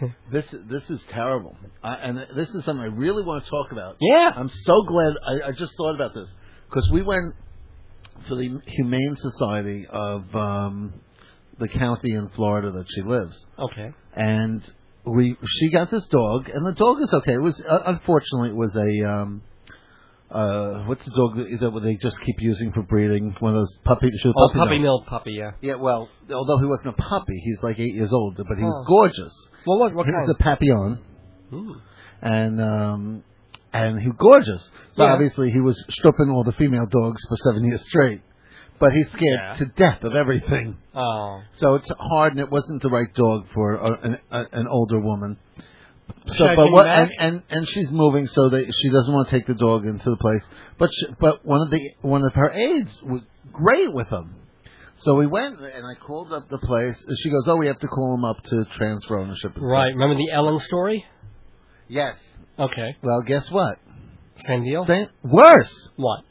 This this is terrible, I, and this is something I really want to talk about. Yeah. I'm so glad I, I just thought about this because we went to the Humane Society of um, the county in Florida that she lives, Okay. and we she got this dog, and the dog is okay. It was uh, unfortunately it was a um, uh, what's the dog that, that they just keep using for breeding? One of those puppy. She was Oh, puppy, puppy mill puppy, yeah. Yeah, well, although he wasn't a puppy, he's like eight years old, but he was Oh. gorgeous. Well, what, what he kind? was a Papillon Hmm. and um and he was gorgeous. So Yeah. obviously he was stripping all the female dogs for seven years straight. But he's scared Yeah. to death of everything. Oh. So it's hard, and it wasn't the right dog for a, an, a, an older woman. So, but what? And, and and she's moving, so that she doesn't want to take the dog into the place. But she, but one of the one of her aides was great with him. So we went, and I called up the place. and She goes, "Oh, we have to call him up to transfer ownership." Right. stuff." Remember the Ellen story? Yes. Okay. Well, guess what? Same deal? Same, worse. What?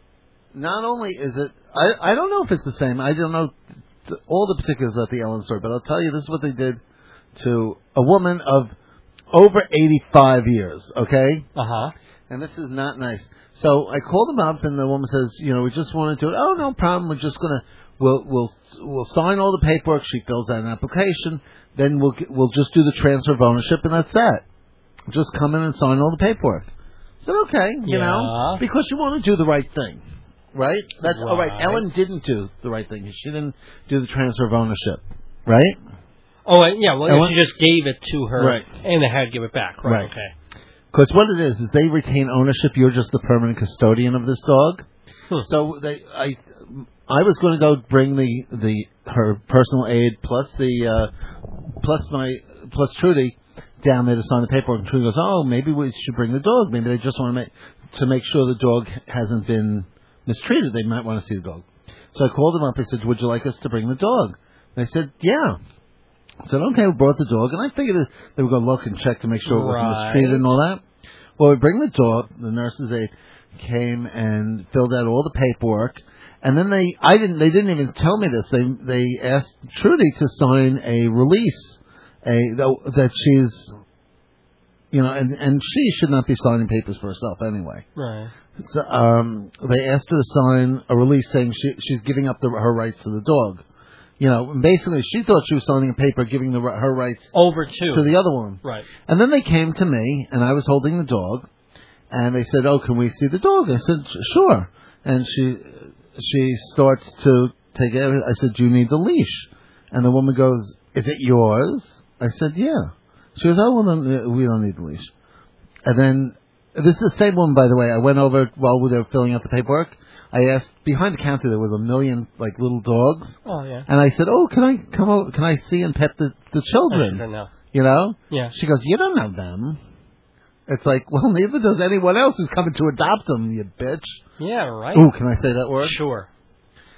Not only is it, I I don't know if it's the same. I don't know all the particulars of the Ellen story, but I'll tell you this is what they did to a woman of over 85 years. Okay, Uh huh. and this is not nice. So I called them up, and the woman says, you know, we just want to do it. Oh, no problem. We're just gonna we'll we'll we'll sign all the paperwork. She fills out an application. Then we'll we'll just do the transfer of ownership, and that's that. Just come in and sign all the paperwork. I said okay, you know, because you want to do the right thing, right? That's all right. Right. Ellen didn't do the right thing. She didn't do the transfer of ownership, right? Oh, and- yeah. Well, Ellen- she just gave it to her, Right. and they had to give it back. Right. Right. Okay. Because what it is is they retain ownership. You're just the permanent custodian of this dog. Hmm. So they, I, I was going to go bring the the her personal aid plus the uh, plus my plus Trudy down there to sign the paperwork. And Trudy goes, "Oh, maybe we should bring the dog. Maybe they just want to make to make sure the dog hasn't been mistreated. They might want to see the dog." So I called them up. I said, "Would you like us to bring the dog?" They said, "Yeah." Said, "Okay." We brought the dog, and I figured they would go look and check to make sure it wasn't Right. mistreated and all that. Well, we bring the dog. The nurse's aide came and filled out all the paperwork, and then they I didn't they didn't even tell me this. They they asked Trudy to sign a release, a that she's, you know, and and she should not be signing papers for herself anyway. Right. So um, they asked her to sign a release saying she she's giving up the, her rights to the dog. You know, and basically she thought she was signing a paper giving the, her rights Over to. to the other one. Right. And then they came to me, and I was holding the dog, and they said, "Oh, can we see the dog?" I said, "Sure." And she she starts to take it. I said, "Do you need the leash?" And the woman goes, "Is it yours?" I said, "Yeah." She goes, "Oh, well, then we don't need the leash." And then this is the same woman, by the way. I went over while we were filling out the paperwork. I asked behind the counter there was a million like little dogs, Oh yeah. and I said, "Oh, can I come over? Can I see and pet the the children?" Know. You know? Yeah. She goes, You don't know them. It's like, well, neither does anyone else who's coming to adopt them, you bitch. Yeah. Right. Ooh, can I say that word? Sure.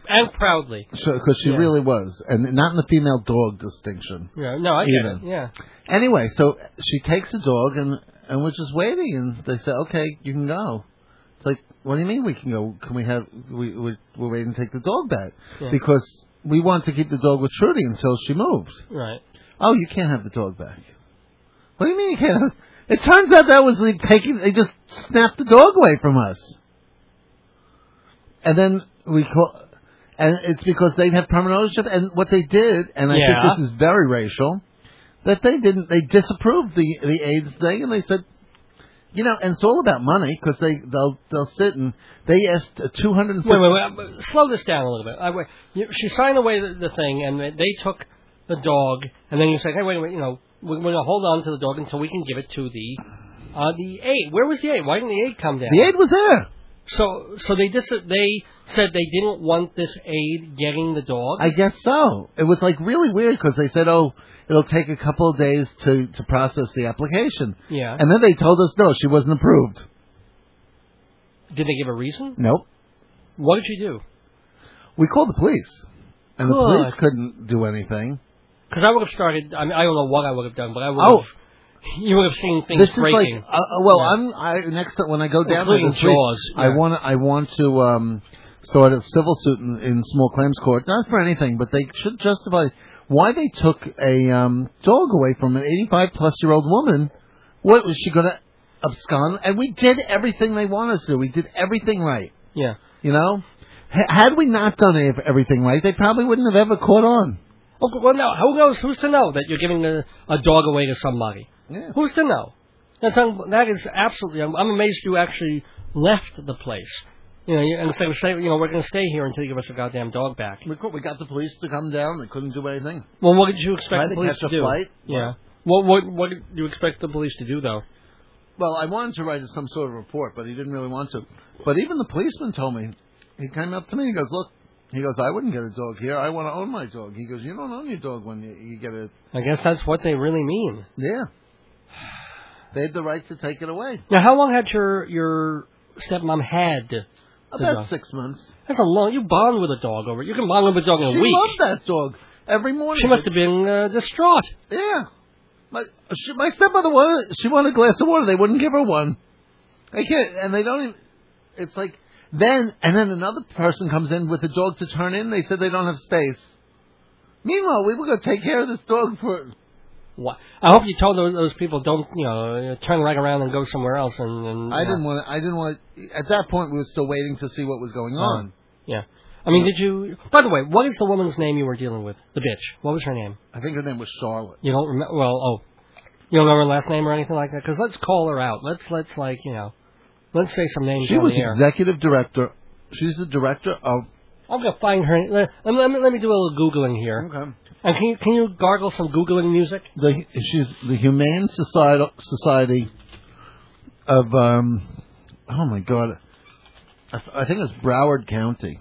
And proudly. Because she Yeah. really was, and not in the female dog distinction. Yeah. No, I get Even. it. Yeah. Anyway, so she takes the dog, and and we're just waiting, and they say, okay, you can go. What do you mean we can go? Can we have we, we we're waiting to take the dog back Yeah. because we want to keep the dog with Trudy until she moves. Right. Oh, you can't have the dog back. What do you mean you can't? Have... It turns out that was like taking. They just snapped the dog away from us, and then we call, and it's because they have permanent ownership. And what they did, and I Yeah. think this is very racial, that they didn't. They disapproved the the AIDS thing, and they said, you know, and it's all about money because they they'll they'll sit and they asked two hundred and Wait, wait, wait. Slow this down a little bit. I, wait. She signed away the, the thing, and they- they took the dog, and then you said, "Hey, wait, wait. You know, we're, we're going to hold on to the dog until we can give it to the uh, the aide. Where was the aide? Why didn't the aide come down? The aide was there. So, so they dis- they said they didn't want this aide getting the dog. I guess so. It was like really weird because they said, "Oh, it'll take a couple of days to to process the application," yeah. and then they told us no, she wasn't approved. Did they give a reason? Nope. What did you do? We called the police, and the Good. police couldn't do anything. Because I would have started. I mean, I don't know what I would have done, but I would. Oh. have, you would have seen things This is breaking. like, uh, uh, well, Yeah. I'm I next time when I go down Including there this week, Jaws, I yeah. want to I want to um start a civil suit in, in small claims court, not for anything, but they should justify why they took a um, dog away from an 85 plus year old woman. What was she going to abscond? And we did everything they wanted us to. We did everything right. Yeah. You know, H- had we not done everything right, they probably wouldn't have ever caught on. Oh, well, no. Who knows? Who's to know that you're giving a, a dog away to somebody? Yeah. Who's to know? That's un- that is absolutely. I'm, I'm amazed you actually left the place. You know, instead of saying, you know, we're going to stay here until you give us a goddamn dog back. We, cou- we got the police to come down. They couldn't do anything. Well, what did you expect Try the to police catch to a do? flight? Yeah. What what what did you expect the police to do though? Well, I wanted to write some sort of report, but he didn't really want to. But even the policeman told me. He came up to me. He goes, "Look," he goes, "I wouldn't get a dog here. I want to own my dog." He goes, "You don't own your dog when you, you get it." I guess that's what they really mean. Yeah. They had the right to take it away. Now, how long had your your stepmom had? About dog? six months. That's a long. You bond with a dog over. You can bond with a dog in a She week. loved that dog every morning. She must have been uh, distraught. Yeah. My she, my stepmother wanted she wanted a glass of water. They wouldn't give her one. They can't, and they don't even. It's like then and then another person comes in with a dog to turn in. They said they don't have space. Meanwhile, we were going to take care of this dog for. What? I hope you told those, those people don't, you know, turn right around and go somewhere else. And, and I didn't want. I didn't want. At that point, we were still waiting to see what was going Oh. on. Yeah. I mean, did you? By the way, what is the woman's name you were dealing with? The bitch. What was her name? I think her name was Charlotte. You don't remember? Well, oh, you don't remember her last name or anything like that? Because let's call her out. Let's let's like you know, let's say some names She was the executive director. She's the director of. I'm gonna find her. Let, let, me, let me let me do a little googling here. Okay. And can you can you gargle some googling music? The she's the Humane Society Society of um. Oh my God. I, I think it's Broward County.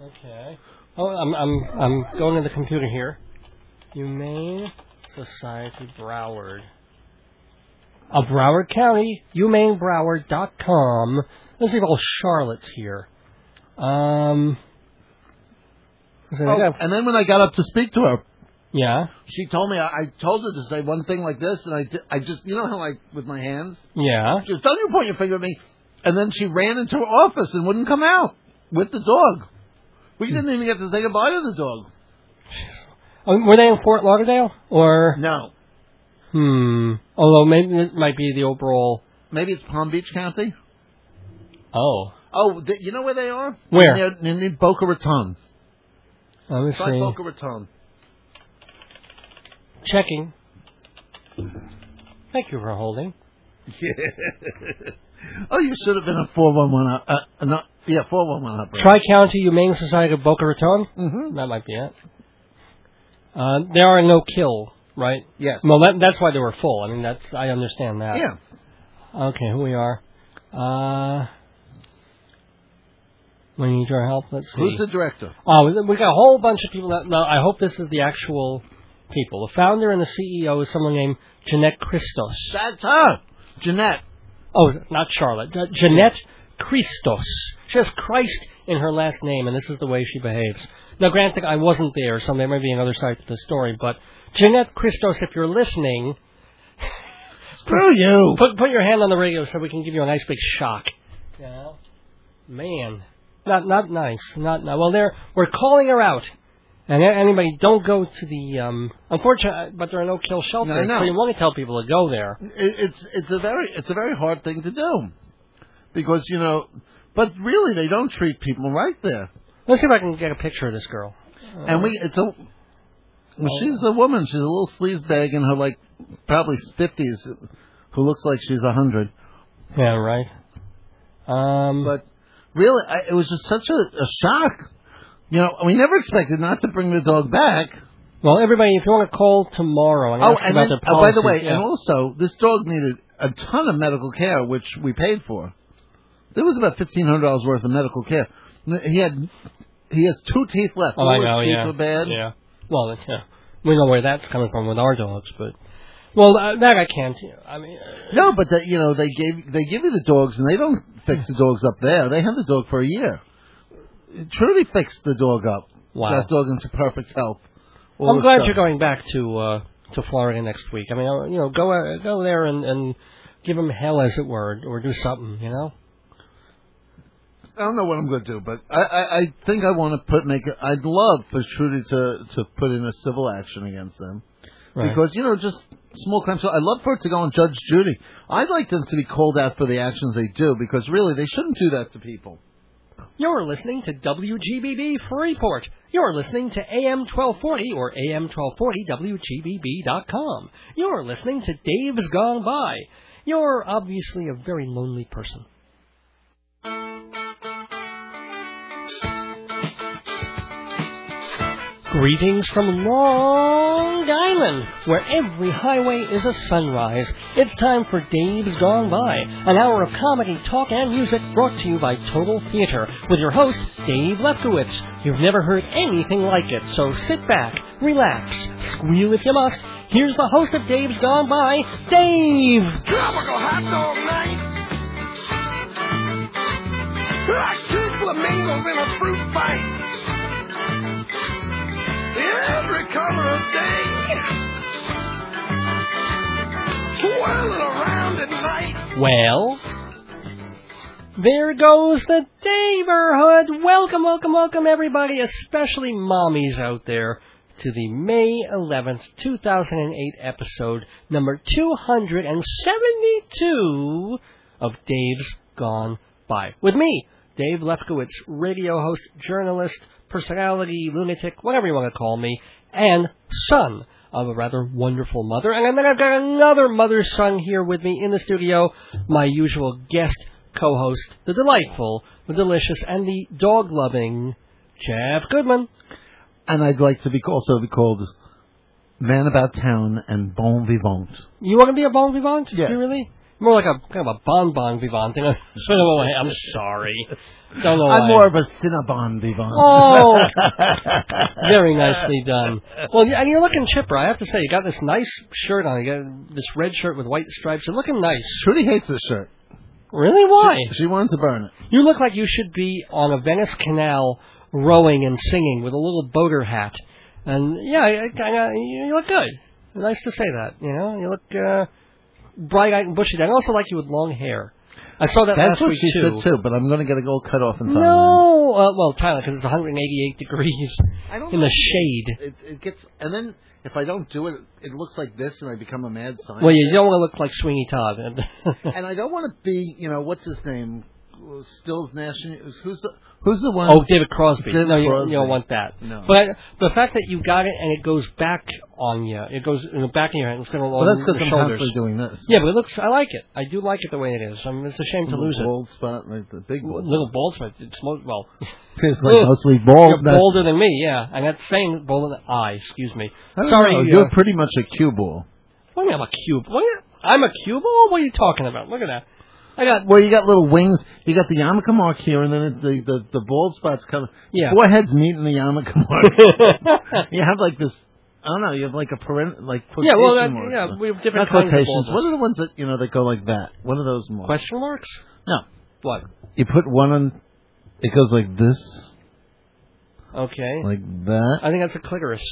Okay. Oh, I'm I'm I'm going to the computer here. Humane Society Broward. Of Broward County, humanebroward.com. Let's see if all Charlotte's here. Um. So Oh, and then when I got up to speak to her, yeah, she told me I, I told her to say one thing like this, and I, I just you know how like with my hands, yeah. she goes, "Don't you point your finger at me," and then she ran into her office and wouldn't come out with the dog. We didn't even get to say goodbye to the dog. Oh, were they in Fort Lauderdale or? No, Hmm. Although maybe it might be the overall. maybe it's Palm Beach County. Oh. Oh, th- you know where they are? Where? Near Boca Raton. Let me Try see. Boca Raton. Checking. Thank you for holding. oh, you should have been a four one one. Uh, uh, not yeah, four one one operator. Tri County Humane Society of Boca Raton. Mm-hmm. That might be it. Uh, there are no kill, right? Yes. Well, that, that's why they were full. I mean, that's I understand that. Yeah. Okay, who we are. Uh, we need your help. Let's see. Who's the director? Oh, we- got a whole bunch of people. That, no, I hope this is the actual people. The founder and the CEO is someone named Jeanette Christos. That's her, Jeanette. Oh, not Charlotte. Jeanette Christos. She has Christ in her last name, and this is the way she behaves. Now, granted, I wasn't there, so there may be another side to the story, but Jeanette Christos, if you're listening, Screw you. put put your hand on the radio so we can give you a nice big shock. Yeah. Man. Not not nice. Not, not well. There we're calling her out, and anybody don't go to the um. Unfortunately, but there are no kill shelters, I know. so you want to tell people to go there. It's it's a very it's a very hard thing to do, because you know, but really they don't treat people right there. Let's see if I can get a picture of this girl. And we it's a well, she's a woman. She's a little sleazebag in her like probably fifties, who looks like she's a hundred. Yeah, right. Um, But really, I, it was just such a, a shock. You know, we never expected not to bring the dog back. well, everybody, if you want to call tomorrow and Oh, ask and about then, their oh, by the way, yeah. and also this dog needed a ton of medical care, which we paid for. There was about fifteen hundred dollars worth of medical care. He had he has two teeth left. oh, I know, teeth yeah, were bad. yeah. Well, that's- yeah, we know where that's coming from with our dogs, but well, uh, that I can't. I mean, uh, No, but that you know they gave they give you the dogs and they don't fix the dogs up there. They had the dog for a year. Truly fixed the dog up. Wow. The dog into perfect health. All I'm glad stuff. you're going back to uh, to Florida next week. I mean, you know, go uh, go there and, and give them hell, as it were, or do something. You know. I don't know what I'm going to do, but I, I, I think I want to put make. it- I'd love for Trudy to to put in a civil action against them Right. because you know just small claims. So I'd love for it to go on Judge Judy. I'd like them to be called out for the actions they do because really they shouldn't do that to people. You're listening to WGBB Freeport. You're listening to AM 1240 or AM 1240 WGBB.com. You're listening to Dave's Gone By. You're obviously a very lonely person. Greetings from Long Island, where every highway is a sunrise. It's time for Dave's Gone By, an hour of comedy, talk, and music brought to you by Total Theater, with your host, Dave Lefkowitz. You've never heard anything like it, so sit back, relax, squeal if you must. Here's the host of Dave's Gone By, Dave! Tropical hot dog night. Two flamingos in a fruit fight. Every color of day. Twirling around at night. Well, there goes the neighborhood. Welcome, welcome, welcome, everybody, especially mommies out there, to the May 11th, 2008 episode number 272 of Dave's Gone By. With me, Dave Lefkowitz, radio host, journalist, personality, lunatic, whatever you want to call me, and son of a rather wonderful mother. And then I've got another mother son here with me in the studio, my usual guest co-host, the delightful, the delicious, and the dog-loving Jeff Goodman. And I'd like to be also be called Man About Town and Bon Vivant. You want to be a bon vivant? Yeah. You really? More like a kind of a bon bon vivant. In a sort of a. I'm sorry. Don't know I'm why. more of a Cinnabon Vivant. Oh, very nicely done. Well, and you're looking chipper. I have to say, you got this nice shirt on. You got this red shirt with white stripes. You're looking nice. Trudy hates this shirt. Really? Why? She wanted to burn it. You look like you should be on a Venice Canal rowing and singing with a little boater hat. And yeah, kind of, you look good. Nice to say that. You know, you look uh, bright-eyed and bushy. I also like you with long hair. I saw that That's last what week she too. said too, but I'm going to get it all cut off in Thailand. No, uh, well, Thailand because it's 188 degrees I don't in know. the shade. It, it gets, and then if I don't do it, it looks like this, and I become a mad scientist. Well, you don't want to look like Sweeney Todd. And I don't want to be, you know, what's his name? Stills Nash. Who's the Who's the one? oh, David Crosby. David no, you, Crosby. you don't want that. No. But the fact that you got it and it goes back on you, it goes in the back of your head instead of well, that's because I'm constantly doing this. Yeah, but it looks. I like it. I do like it the way it is. I mean, it's a shame to Little lose it. bald spot, like the big bald. Little bald spot. It's mo- well, It's like mostly bald. you're bolder than me. Yeah, and that's saying bolder than I. Excuse me. I Sorry, know, uh, you're pretty much a cue ball. What do you mean I'm a cube? What? I'm a cube? Oh, what are you talking about? Look at that. I got. Well, you got little wings. You got the yarmulke mark here, and then the, the the bald spots come. Yeah. Four heads meet in the yarmulke mark. you have like this. I don't know. You have like a parent, like Yeah, well, that, marks. yeah, we have Not different kinds of quotations. What are the ones that you know that go like that? What are those marks? Question marks? No, What? you put one on. It goes like this, Okay. like that, I think that's a clitoris.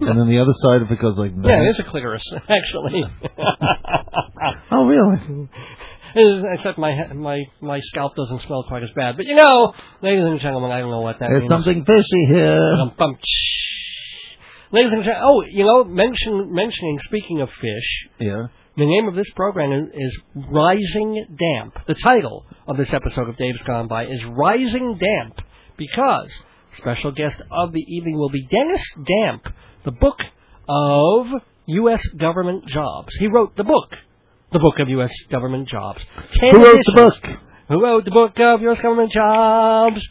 and then the other side of it goes like that. Yeah, it is a clitoris, actually. Oh, really? Eh, except my my my scalp doesn't smell quite as bad. But you know, ladies and gentlemen, I don't know what that There's means. something fishy here. Ladies and gentlemen, oh, you know, mention mentioning speaking of fish, Yeah. the name of this program is Rising Damp. The title of this episode of Dave's Gone By is Rising Damp because special guest of the evening will be Dennis Damp, the book of U.S. government jobs. He wrote the book, the book of U.S. government jobs. Ten Who wrote the book? Who wrote the book of U.S. government jobs?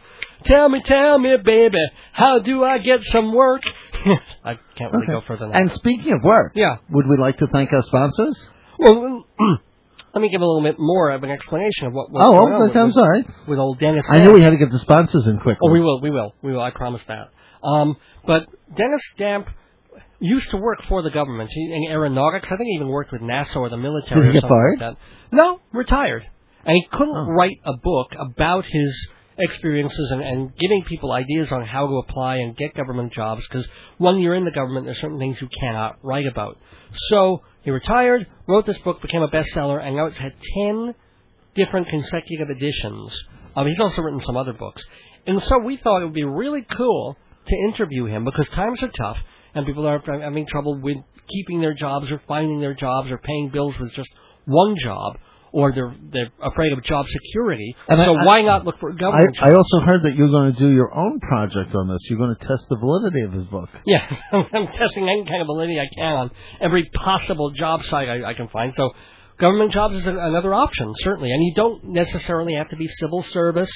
Tell me, tell me, baby, how do I get some work? I can't really Okay. go further than that. And speaking of work, Yeah. would we like to thank our sponsors? Well, let me give a little bit more of an explanation of what. what's oh, okay, with, I'm sorry. with old Dennis. I knew we had to get the sponsors in quickly. Oh, we will, we will, we will. I promise that. Um, but Dennis Damp used to work for the government he, in aeronautics. I think he even worked with NASA or the military. Did he or get something fired? Like that. No, retired, and he couldn't Oh. write a book about his experiences and, and giving people ideas on how to apply and get government jobs because when you're in the government there's certain things you cannot write about so he retired wrote this book became a bestseller and now it's had 10 different consecutive editions Um, he's also written some other books, and so we thought it would be really cool to interview him because times are tough and people are having trouble with keeping their jobs or finding their jobs or paying bills with just one job. Or they're they're afraid of job security, And so I- why not look for a I, government? I also heard that you're going to do your own project on this. You're going to test the validity of his book. Yeah, I'm testing any kind of validity I can on every possible job site I, I can find. So, government jobs is a, another option, certainly. And you don't necessarily have to be civil service.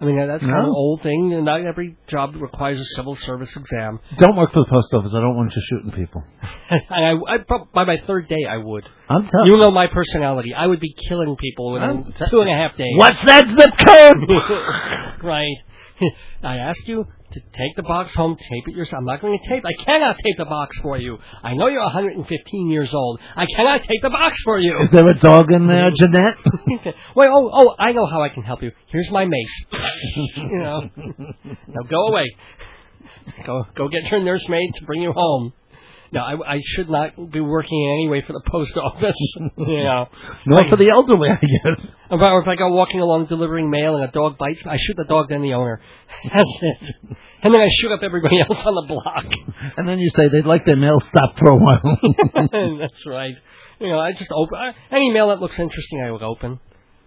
I mean, that's kind of an old thing. and Not every job requires a civil service exam. Don't work for the post office. I don't want you shooting people. I, I, prob- by my third day, I would. I'm telling You know my personality. I would be killing people within t- two and a half days. What's that zip code? right. I asked you to take the box home, tape it yourself. I'm not going to tape. I cannot tape the box for you. I know you're 115 years old. I cannot tape the box for you. Is there a dog in there, Jeanette? Wait, oh, oh, I know how I can help you. Here's my mace. you know, now go away. Go, go get your nursemaid to bring you home. No, I, I should not be working in any way for the post office. you know, Nor for the elderly, I guess. or if I go walking along delivering mail and a dog bites me, I shoot the dog, then the owner. That's it. And then I shoot up everybody else on the block. And then you say they'd like their mail stopped for a while. That's right. You know, I just open I, any mail that looks interesting. I would open.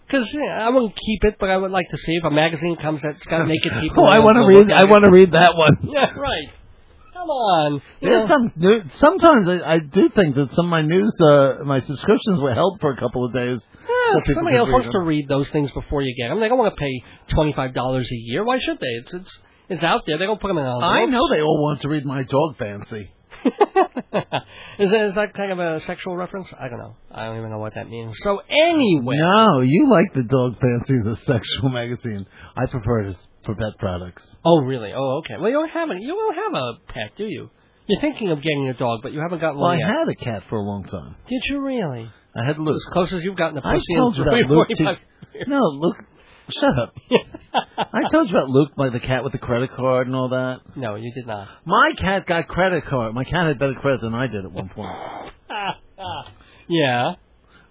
Because I wouldn't keep it, but I would like to see if a magazine comes that's got naked people. oh, I want to read. I want to read that one. Yeah, right. Come on. You There's know, some, there- sometimes I, I do think that some of my news, uh, my subscriptions were held for a couple of days. yeah, so somebody else wants them. to read those things before you get them. They don't want to pay twenty five dollars a year. Why should they? It's it's it's out there. They don't put them in envelopes. I know they all want to read my dog fancy. is, that, is that kind of a sexual reference? I don't know. I don't even know what that means. So anyway, No, you like the dog fancy, the sexual magazine. I prefer it for pet products. Oh, really? Oh, okay. Well, you don't have any. You don't have a pet, do you? You're thinking of getting a dog, but you haven't gotten Well, one I had a cat for a long time. Did you really? I had Luke. As close as you've gotten to I pussy told in you about 40, Luke. 45 too. No, Luke. Shut up. I told you about Luke, like the cat with the credit card and all that. No, you did not. My cat got credit card. My cat had better credit than I did at one point. yeah.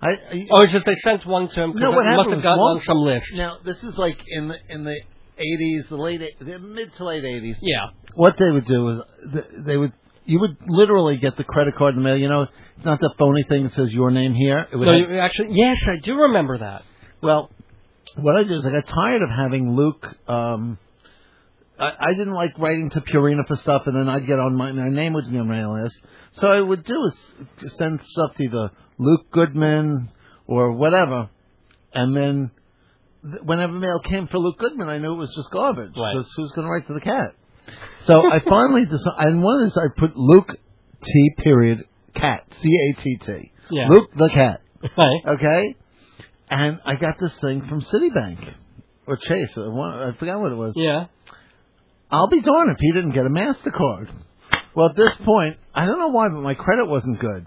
I, I Oh, it's just they sent one to him because No, what he must have gotten on some list. now this is like in the in the eighties, the late the mid to late eighties. Yeah. What they would do is th- they would you would literally get the credit card in the mail. You know, it's not the phony thing that says your name here. It would No, have- you actually, yes, I do remember that. Well, what I did is I got tired of having Luke. Um, I, I didn't like writing to Purina for stuff, and then I'd get on my, my name would be on my list. So I would do is send stuff to either Luke Goodman or whatever, and then th- whenever mail came for Luke Goodman, I knew it was just garbage Right. because who's going to write to the cat? So I finally decided, and one is I put Luke T period cat C A T T Yeah. Luke the cat. Right. Okay? And I got this thing from Citibank or Chase. Or one, I forgot what it was. Yeah. I'll be darned if he didn't get a MasterCard. Well, at this point, I don't know why, but my credit wasn't good.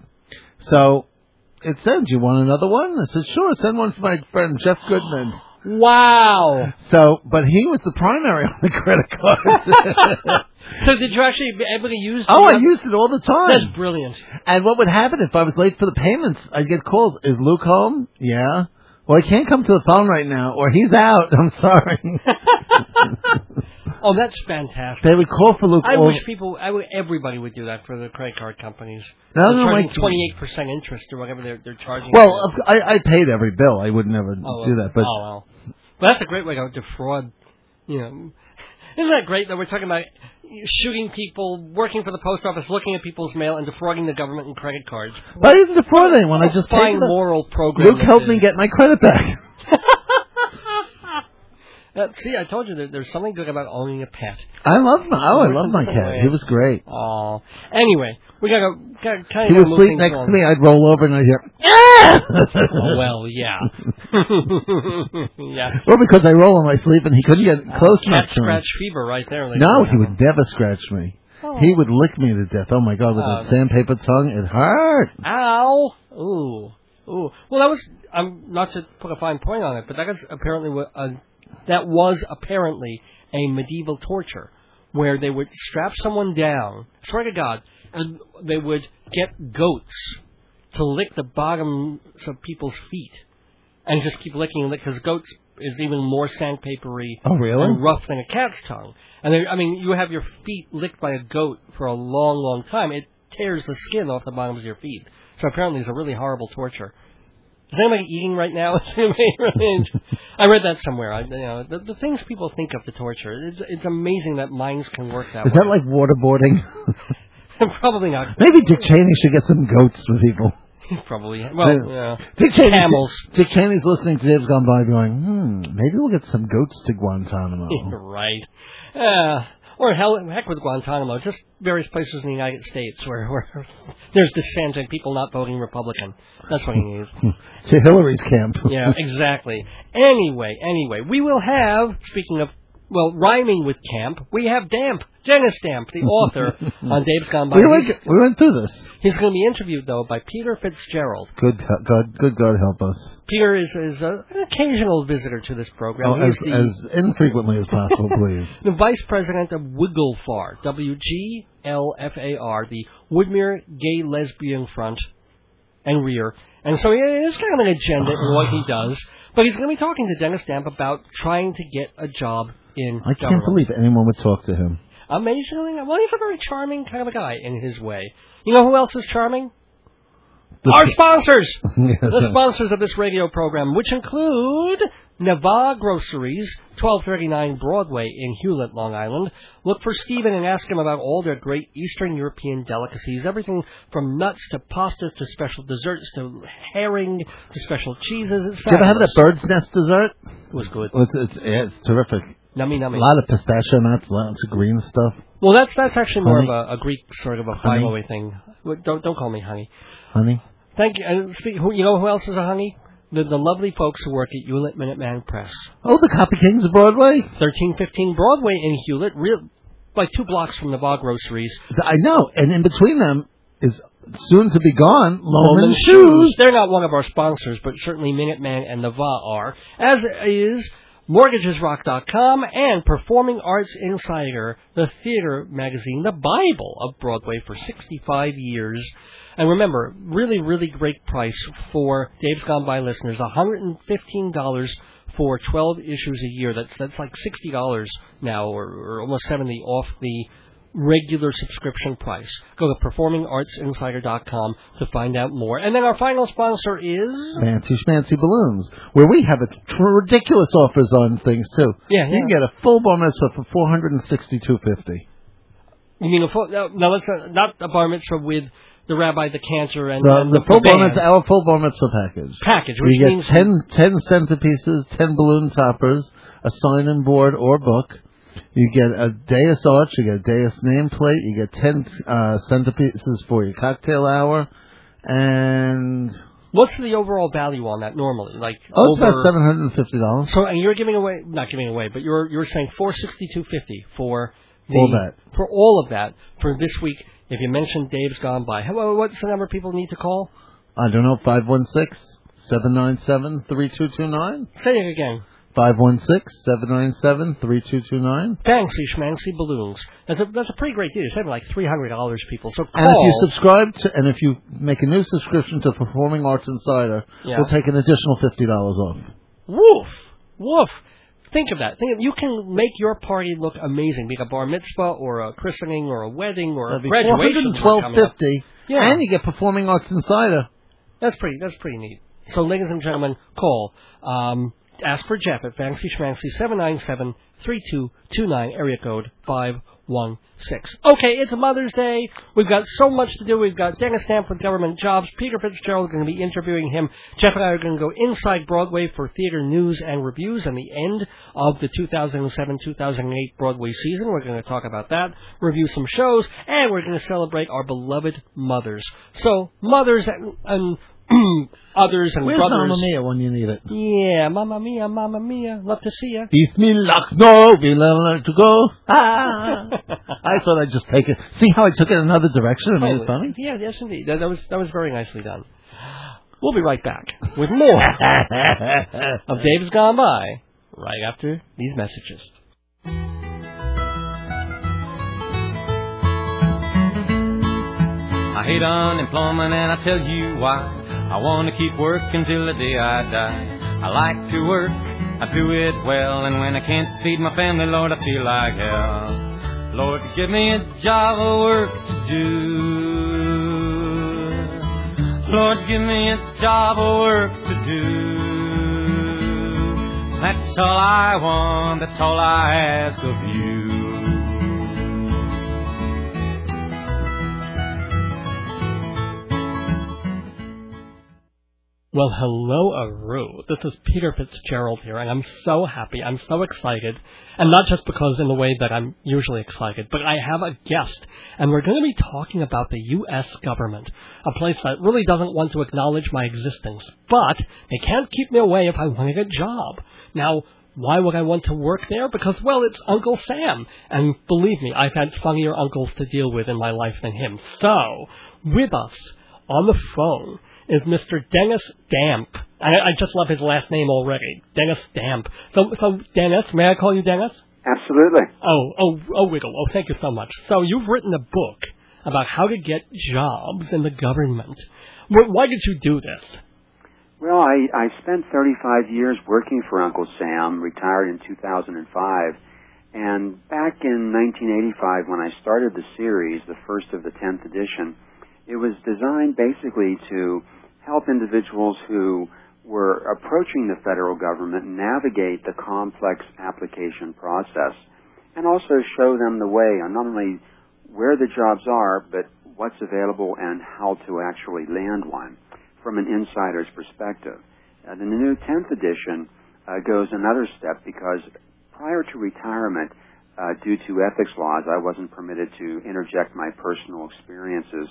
So it said, Do you want another one? I said, Sure, send one for my friend Jeff Goodman. Wow. So, but he was the primary on the credit card. So did you actually be able to use? oh, I used it all the time. That's brilliant. And what would happen if I was late for the payments? I'd get calls. Is Luke home? Yeah. Well, he can't come to the phone right now, or he's out. I'm sorry. Oh, that's fantastic. they would call for Luke. I wish people, I would, everybody would do that for the credit card companies. No, They're no, charging twenty-eight percent interest or whatever they're they're charging. Well, I, I paid every bill. I would never oh, do that, but oh well, but that's a great way to defraud. You know, isn't that great that we're talking about shooting people, working for the post office, looking at people's mail, and defrauding the government and credit cards? but I didn't defraud anyone. I just paid moral program. Luke helped me get my credit back. Uh, see, I told you there, there's something good about owning a pet. I love my. Oh, I love my cat. He was great. Oh, anyway, we gotta, gotta kind He would sleep next to me. I'd roll over and I'd hear. "Ah!" Oh, well, yeah, yeah. well, because I roll in my sleep and he couldn't get close Cat enough to me. scratch fever right there. No, he would never scratch me. Oh. He would lick me to death. Oh my God, with Oh, that sandpaper tongue, it hurt. Ow! Ooh, ooh. Well, that was. I'm not to put a fine point on it, but that is apparently what uh, that was apparently a medieval torture, where they would strap someone down. Swear to God, and they would get goats to lick the bottoms of people's feet, and just keep licking it because goats is even more sandpapery Oh, really? and rough than a cat's tongue. And they, I mean, you have your feet licked by a goat for a long, long time. It tears the skin off the bottoms of your feet. So apparently, it's a really horrible torture. Is anybody eating right now? Is I read that somewhere. I, you know, the, the things people think of the torture. It's, it's amazing that minds can work that Is way. that like waterboarding? Probably not. Maybe Dick Cheney should get some goats for people. Probably. Well, yeah. Dick Cheney, Camels. Dick Cheney's listening to Dave's Gone By going, hmm, maybe we'll get some goats to Guantanamo. right. Uh, or hell, heck with Guantanamo, just various places in the United States where, where there's dissent and people not voting Republican. That's what he needs. to Hillary's camp. Yeah, exactly. Anyway, anyway, we will have, speaking of, well, rhyming with camp, we have Damp, Dennis Damp, the author, on Dave's Gone By. we, went, we went through this. he's going to be interviewed, though, by Peter Fitzgerald. Good God, good God help us. Peter is, is a, an occasional visitor to this program. Oh, as, the, as infrequently as possible, please. the vice president of Wigglefar, W-G-L-F-A-R, the Woodmere Gay Lesbian Front and Rear. And so he has kind of an agenda in what he does, but he's going to be talking to Dennis Damp about trying to get a job in I can't government. believe anyone would talk to him. Amazingly, well, he's a very charming kind of a guy in his way. You know who else is charming? The- Our sponsors! The sponsors of this radio program, which include Nava Groceries, 1239 Broadway in Hewlett, Long Island. Look for Stephen and ask him about all their great Eastern European delicacies. Everything from nuts to pastas to special desserts to herring to special cheeses. It's Did you ever have that bird's nest dessert? It was good. It's, it's, yeah, it's terrific. Nummy A lot of pistachio nuts, lots of green stuff. Well, that's that's actually more Honey. of a, a Greek sort of a Honey. thing. Don't don't call me honey. Honey? Thank you. And speak, who, you know who else is a honey? The, the lovely folks who work at Hewlett Minuteman Press. Oh, the Copy Kings of Broadway? 1315 Broadway in Hewlett, real, like two blocks from the Bar Groceries. I know, and in between them is soon to be gone Loman Shoes. They're not one of our sponsors, but certainly Minuteman and Nava are, as is MortgagesRock.com and Performing Arts Insider, the theater magazine, the Bible of Broadway for 65 years. And remember, really, really great price for Dave's Gone By listeners, $115 for 12 issues a year. That's that's like $60 now, or, or almost 70 off the regular subscription price. Go to performingartsinsider.com to find out more. And then our final sponsor is Fancy schmancy balloons, where we have a tr- ridiculous offers on things too. Yeah, you can get a full bar mitzvah for four hundred and sixty-two fifty. you mean a full, no, no, that's not, uh, not a bar mitzvah with the rabbi, the cantor, and, The, and the full bar mitzvah, our full bar mitzvah package. package, which You means get 10, 10 centerpieces, ten balloon toppers, a sign-in board or book. You get a Deus arch, you get a Deus nameplate, you get ten uh, centerpieces for your cocktail hour, and what's the overall value on that normally? Like oh, it's over, about seven hundred and fifty dollars. So, and you're giving away, not giving away, but you're you're saying four sixty two fifty for the, All that. for all of that for this week. If you mention Dave's Gone By, Hello, what's the number people need to call? I don't know, five one six seven nine seven three two two nine. Say it again. Five one six seven nine seven three two two nine. Fancy schmancy balloons. That's a that's a pretty great deal. You're saving like three hundred dollars, people. So call. And if you subscribe to, and if you make a new subscription to Performing Arts Insider, Yeah. we'll take an additional fifty dollars off. Woof, woof. Think of that. Think of, you can make your party look amazing. Be it a bar mitzvah or a christening or a wedding or a That'd hundred graduation. twelve fifty. Yeah. And you get Performing Arts Insider. That's pretty. That's pretty neat. So, ladies and gentlemen, call. Um, ask for Jeff at Fancy Schmancy seven nine seven three two two nine area code five one six. Okay, it's Mother's Day. We've got so much to do. We've got Dennis with government jobs. Peter Fitzgerald going to be interviewing him. Jeff and I are going to go inside Broadway for theater news and reviews and the end of the 2007-2008 Broadway season. We're going to talk about that, review some shows, and we're going to celebrate our beloved mothers. So, mothers and, and others and Where's brothers. Mamma Mia when you need it? Yeah, Mamma Mia, Mamma Mia. Love to see you. Bismillah, no, we learn to go. Ah. I thought I'd just take it. See how I took it another direction and made it funny? Yeah, yes, indeed. That, that was that was very nicely done. We'll be right back with more of Dave's Gone By right after these messages. I hate unemployment and I tell you why. I want to keep working till the day I die. I like to work, I do it well. And when I can't feed my family, Lord, I feel like hell. Lord, give me a job of work to do. Lord, give me a job of work to do. That's all I want, that's all I ask of you. Well, hello, Aru. This is Peter Fitzgerald here, and I'm so happy. I'm so excited. And not just because in the way that I'm usually excited, but I have a guest, and we're going to be talking about the U.S. government, a place that really doesn't want to acknowledge my existence, but they can't keep me away if I want to get a job. Now, why would I want to work there? Because, well, it's Uncle Sam. And believe me, I've had funnier uncles to deal with in my life than him. So, with us on the phone is Mr. Dennis Damp. I, I just love his last name already, Dennis Damp. So, so Dennis, may I call you Dennis? Absolutely. Oh, oh, oh, Wiggle. Oh, thank you so much. So you've written a book about how to get jobs in the government. Why did you do this? Well, I, I spent 35 years working for Uncle Sam, retired in 2005. And back in 1985, when I started the series, the first of the 10th edition, it was designed basically to help individuals who were approaching the federal government navigate the complex application process and also show them the way on not only where the jobs are, but what's available and how to actually land one from an insider's perspective. And then the new 10th edition uh, goes another step because prior to retirement, uh, due to ethics laws, I wasn't permitted to interject my personal experiences.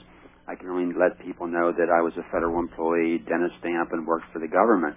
I can only let people know that I was a federal employee, Dennis Damp, and worked for the government.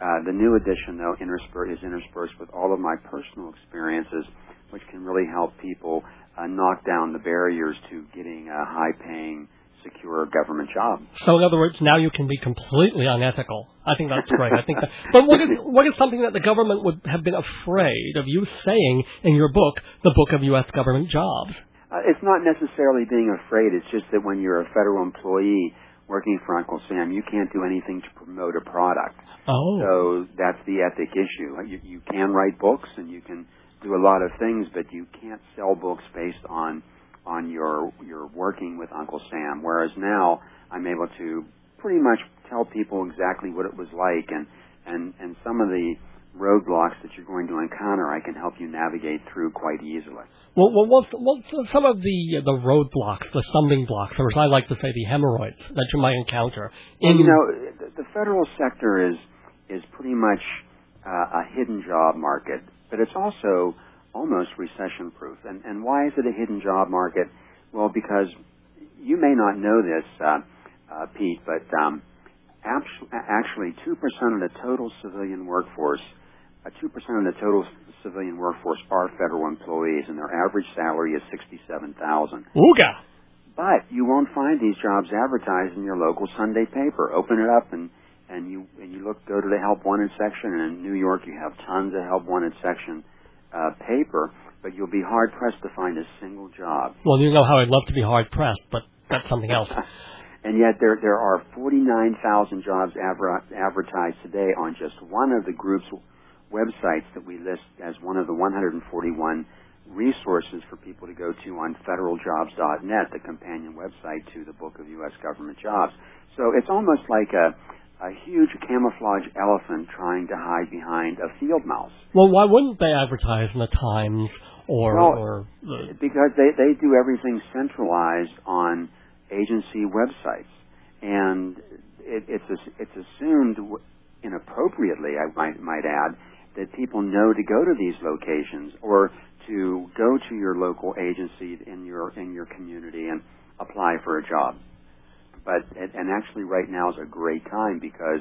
Uh, the new edition, though, intersper- is interspersed with all of my personal experiences, which can really help people uh, knock down the barriers to getting a high-paying, secure government job. So in other words, now you can be completely unethical. I think that's great. I think that, but what is, what is something that the government would have been afraid of you saying in your book, the book of U.S. government jobs? Uh, it's not necessarily being afraid. It's just that when you're a federal employee working for Uncle Sam, you can't do anything to promote a product. Oh. So that's the ethic issue. You, you can write books and you can do a lot of things, but you can't sell books based on on your your working with Uncle Sam. Whereas now I'm able to pretty much tell people exactly what it was like and and and some of the roadblocks that you're going to encounter, I can help you navigate through quite easily. Well, well what's, what's some of the the roadblocks, the stumbling blocks, or as I like to say, the hemorrhoids that you might encounter? In, you know, the, the federal sector is is pretty much uh, a hidden job market, but it's also almost recession proof. And, and why is it a hidden job market? Well, because you may not know this, uh, uh, Pete, but um, actually 2% of the total civilian workforce, uh, 2% of the total civilian workforce are federal employees, and their average salary is 67000 Ooga! But you won't find these jobs advertised in your local Sunday paper. Open it up and and you and you look go to the help wanted section and in New York you have tons of help wanted section uh, paper, but you'll be hard pressed to find a single job. Well, you know how I'd love to be hard pressed, but that's something else. and yet there there are 49,000 jobs adver- advertised today on just one of the group's websites that we list as one of the 141 resources for people to go to on federaljobs.net, the companion website to the Book of U.S. Government Jobs. So it's almost like a a huge camouflage elephant trying to hide behind a field mouse. Well, why wouldn't they advertise in the Times or, well, or the... because they they do everything centralized on agency websites, and it, it's it's assumed inappropriately, I might might add, that people know to go to these locations or to go to your local agency in your in your community and apply for a job but and actually right now is a great time because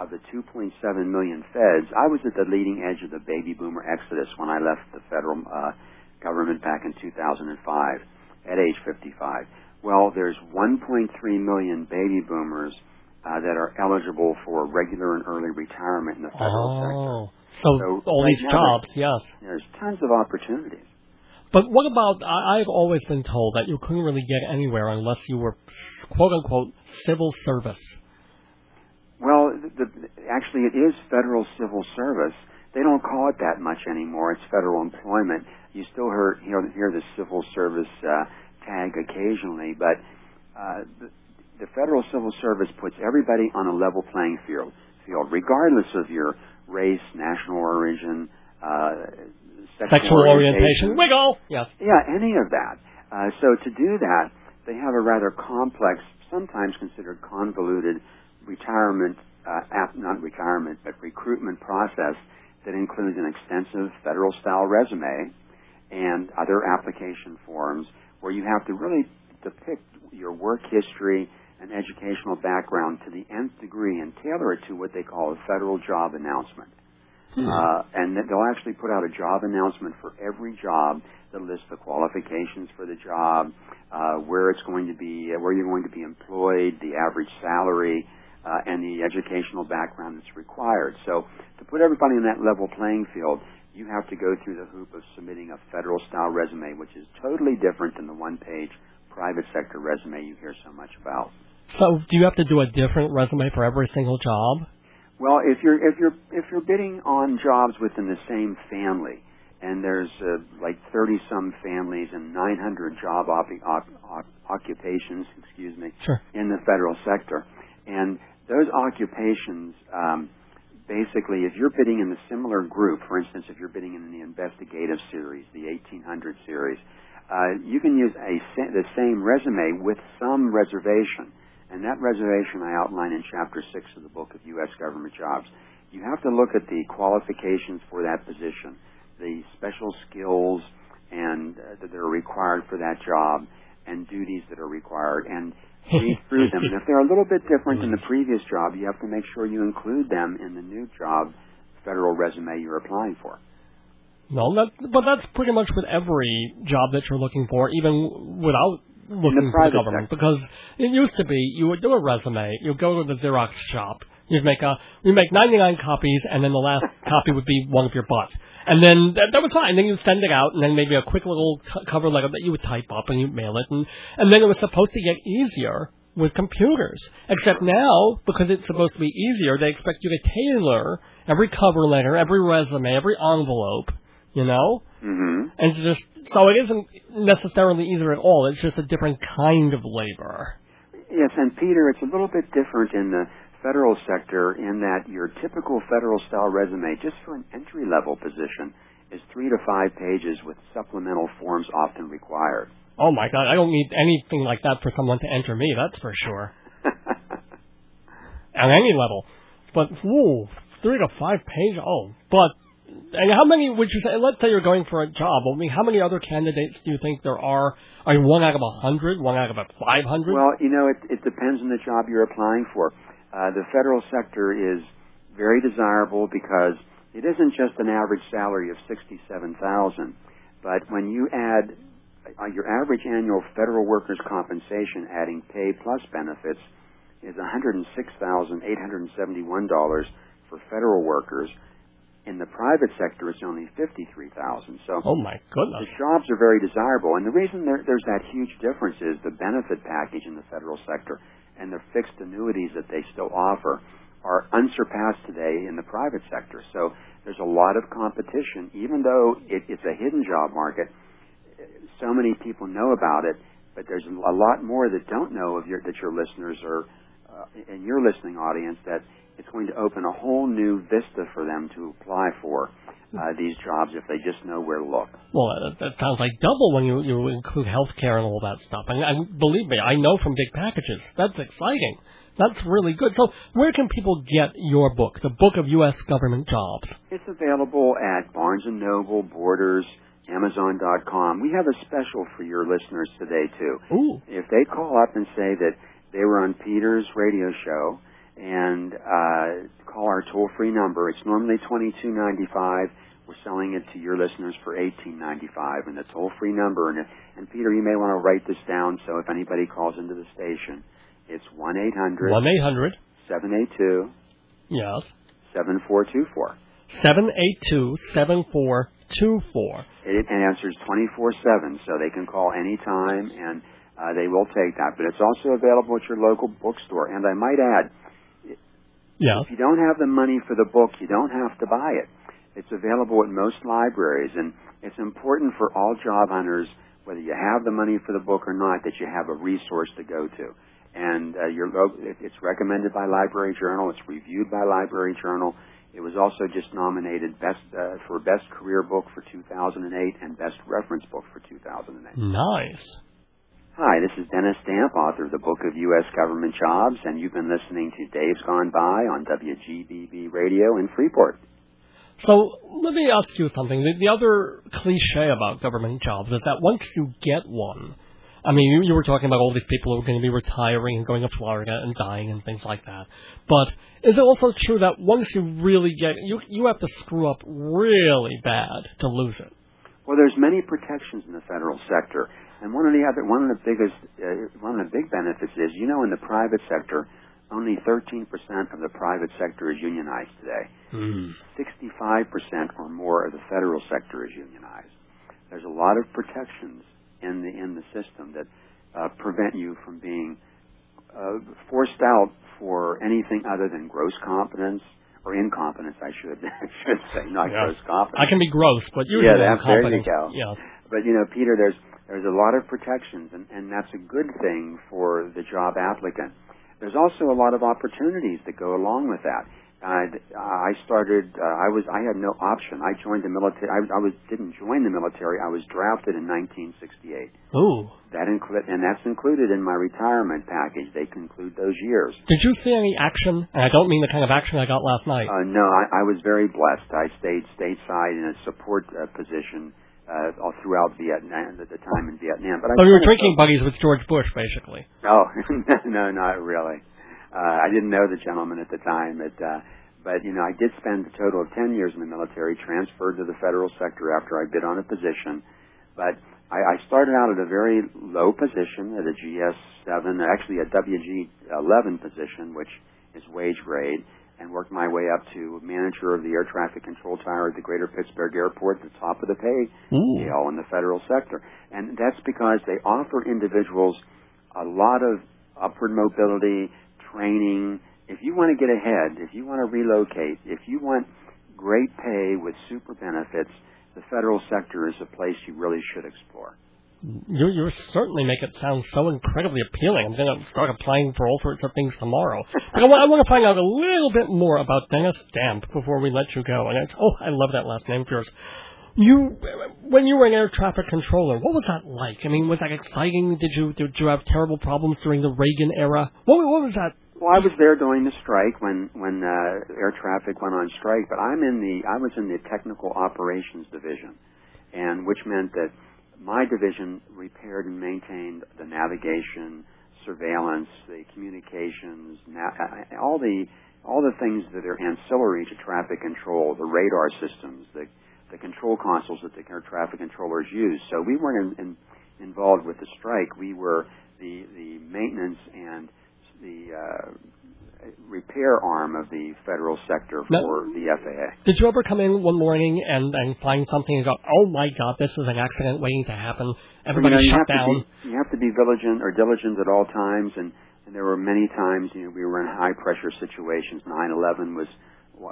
of the 2.7 million feds. I was at the leading edge of the baby boomer exodus when I left the federal uh, government back in 2005 at age 55. Well, there's 1.3 million baby boomers uh, that are eligible for regular and early retirement in the federal oh, sector. So, so all right these jobs, yes. There's tons of opportunities. But what about? I, I've always been told that you couldn't really get anywhere unless you were, quote unquote, civil service. Well, the, the, actually, it is federal civil service. they don't call it that much anymore. It's federal employment. You still hear hear, hear the civil service uh, tag occasionally, but uh, the, the federal civil service puts everybody on a level playing field, field regardless of your race, national origin, uh, sexual, Sexual orientation. orientation. Wiggle. Yes. Yeah, any of that. Uh, so to do that, they have a rather complex, sometimes considered convoluted retirement, uh, app, not retirement, but recruitment process that includes an extensive federal style resume and other application forms where you have to really depict your work history and educational background to the nth degree and tailor it to what they call a federal job announcement. Uh, and they'll actually put out a job announcement for every job that lists the qualifications for the job, uh, where it's going to be, uh, where you're going to be employed, the average salary, uh, and the educational background that's required. So to put everybody in that level playing field, you have to go through the hoop of submitting a federal style resume, which is totally different than the one page private sector resume you hear so much about. So do you have to do a different resume for every single job? Well, if you're if you're if you're bidding on jobs within the same family, and there's uh, like 30 some families and 900 job op- op- op- occupations, excuse me, Sure. in the federal sector, and those occupations, um, basically, if you're bidding in the similar group, for instance, if you're bidding in the investigative series, the 1800 series, uh, you can use a sa- the same resume with some reservation. And that reservation I outline in chapter six of the book of U.S. government jobs. You have to look at the qualifications for that position, the special skills and uh, that are required for that job, and duties that are required, and read through them. And if they're a little bit different than the previous job, you have to make sure you include them in the new job federal resume you're applying for. No, that, but that's pretty much with every job that you're looking for, even without looking for the government. sector. Because it used to be you would do a resume, you'd go to the Xerox shop, you'd make a you make 99 copies, and then the last copy would be one of your butt. And then that, that was fine. Then you'd send it out, and then maybe a quick little cover letter that you would type up and you'd mail it, and and then it was supposed to get easier with computers. Except now, because it's supposed to be easier, they expect you to tailor every cover letter, every resume, every envelope. You know, Mm-hmm. and it's just so it isn't necessarily either at all. It's just a different kind of labor. Yes, and Peter, it's a little bit different in the federal sector in that your typical federal style resume, just for an entry level position, is three to five pages with supplemental forms often required. Oh my God, I don't need anything like that for someone to enter me. That's for sure. At any level, but whoa, three to five pages? Oh, but and how many would you say? Let's say you're going for a job. I mean, how many other candidates do you think there are? Are you one out of a hundred? One out of a five hundred? well, you know, it, it depends on the job you're applying for. Uh, the federal sector is very desirable because it isn't just an average salary of sixty-seven thousand, but when you add uh, your average annual federal workers' compensation, adding pay plus benefits, is one hundred and six thousand eight hundred and seventy-one dollars for federal workers. In the private sector, it's only fifty-three thousand. So oh my goodness, the jobs are very desirable, and the reason there, there's that huge difference is the benefit package in the federal sector and the fixed annuities that they still offer are unsurpassed today in the private sector. So there's a lot of competition, even though it, it's a hidden job market. So many people know about it, but there's a lot more that don't know of your that your listeners are uh, in your listening audience that it's going to open a whole new vista for them to apply for uh, these jobs if they just know where to look. Well, that, that sounds like double when you you include healthcare and all that stuff. And, and believe me, I know from big packages. That's exciting. That's really good. So, where can people get your book, the Book of U.S. Government Jobs? It's available at Barnes and Noble, Borders, Amazon.com. We have a special for your listeners today too. Ooh, If they call up and say that they were on Peter's radio show and uh, call our toll-free number, it's normally twenty-two ninety-five. We're selling it to your listeners for eighteen ninety-five, and the toll-free number. And, and Peter, you may want to write this down so if anybody calls into the station, it's one eight hundred one eight hundred. seven eight two Yes, seven four two four. seven eight two seven four two four. It answers 24/7, so they can call anytime, and uh, they will take that. But it's also available at your local bookstore. And I might add, Yes. if you don't have the money for the book, you don't have to buy it. It's available at most libraries, and it's important for all job hunters, whether you have the money for the book or not, that you have a resource to go to. And uh, your it's recommended by Library Journal. It's reviewed by Library Journal. It was also just nominated best uh, for best career book for 2008 and best reference book for 2008. Nice. Hi, this is Dennis Damp, author of the Book of U.S. Government Jobs, and you've been listening to Dave's Gone By on WGBB Radio in Freeport. So let me ask you something. The, the other cliche about government jobs is that once you get one, I mean, you, you were talking about all these people who are going to be retiring and going to Florida and dying and things like that. But is it also true that once you really get you you have to screw up really bad to lose it? Well, there's many protections in the federal sector, and one of the other, one of the biggest, uh, one of the big benefits is, you know, in the private sector, only 13% of the private sector is unionized today. 65% or more of the federal sector is unionized. There's a lot of protections in the in the system that uh, prevent you from being uh, forced out for anything other than gross competence or incompetence. I should I should say, not Yeah. gross competence. I can be gross, but usually Yeah, that- there you go. Yeah. But you know, Peter, there's there's a lot of protections, and, and that's a good thing for the job applicant. There's also a lot of opportunities that go along with that. Uh, I started. Uh, I was. I had no option. I joined the military. I, I was didn't join the military. I was drafted in 1968. Ooh. That include, and that's included in my retirement package. They conclude those years. Did you see any action? And I don't mean the kind of action I got last night. Uh, no, I, I was very blessed. I stayed stateside in a support uh, position uh, all throughout Vietnam at the time in Vietnam. But I so you were drinking buddies with George Bush, basically. Oh no, not really. Uh, I didn't know the gentleman at the time, but uh, but you know, I did spend a total of ten years in the military, transferred to the federal sector after I bid on a position. But I, I started out at a very low position at a GS7, actually a WG11 position, which is wage grade, and worked my way up to manager of the air traffic control tower at the Greater Pittsburgh Airport, the top of the pay scale in the federal sector. And that's because they offer individuals a lot of upward mobility, training. If you want to get ahead, if you want to relocate, if you want great pay with super benefits, the federal sector is a place you really should explore. You you certainly make it sound so incredibly appealing. I'm going to start applying for all sorts of things tomorrow. But I want, I want to find out a little bit more about Dennis Damp before we let you go. And it's, oh, I love that last name of yours. You, when you were an air traffic controller, what was that like? I mean, was that exciting? Did you did you have terrible problems during the Reagan era? What what was that? Well, I was there during the strike when when uh, air traffic went on strike, but I'm in the I was in the technical operations division, and which meant that my division repaired and maintained the navigation, surveillance, the communications, all the all the things that are ancillary to traffic control, the radar systems, the the control consoles that the air traffic controllers use. So we weren't in, in, involved with the strike. We were the the maintenance and the uh, repair arm of the federal sector for the FAA. Did you ever come in one morning and and find something and go, oh my God, this is an accident waiting to happen? Everybody you know, shut have down. Be, you have to be diligent or diligent at all times, and, and there were many times you know we were in high pressure situations. 9/11 was,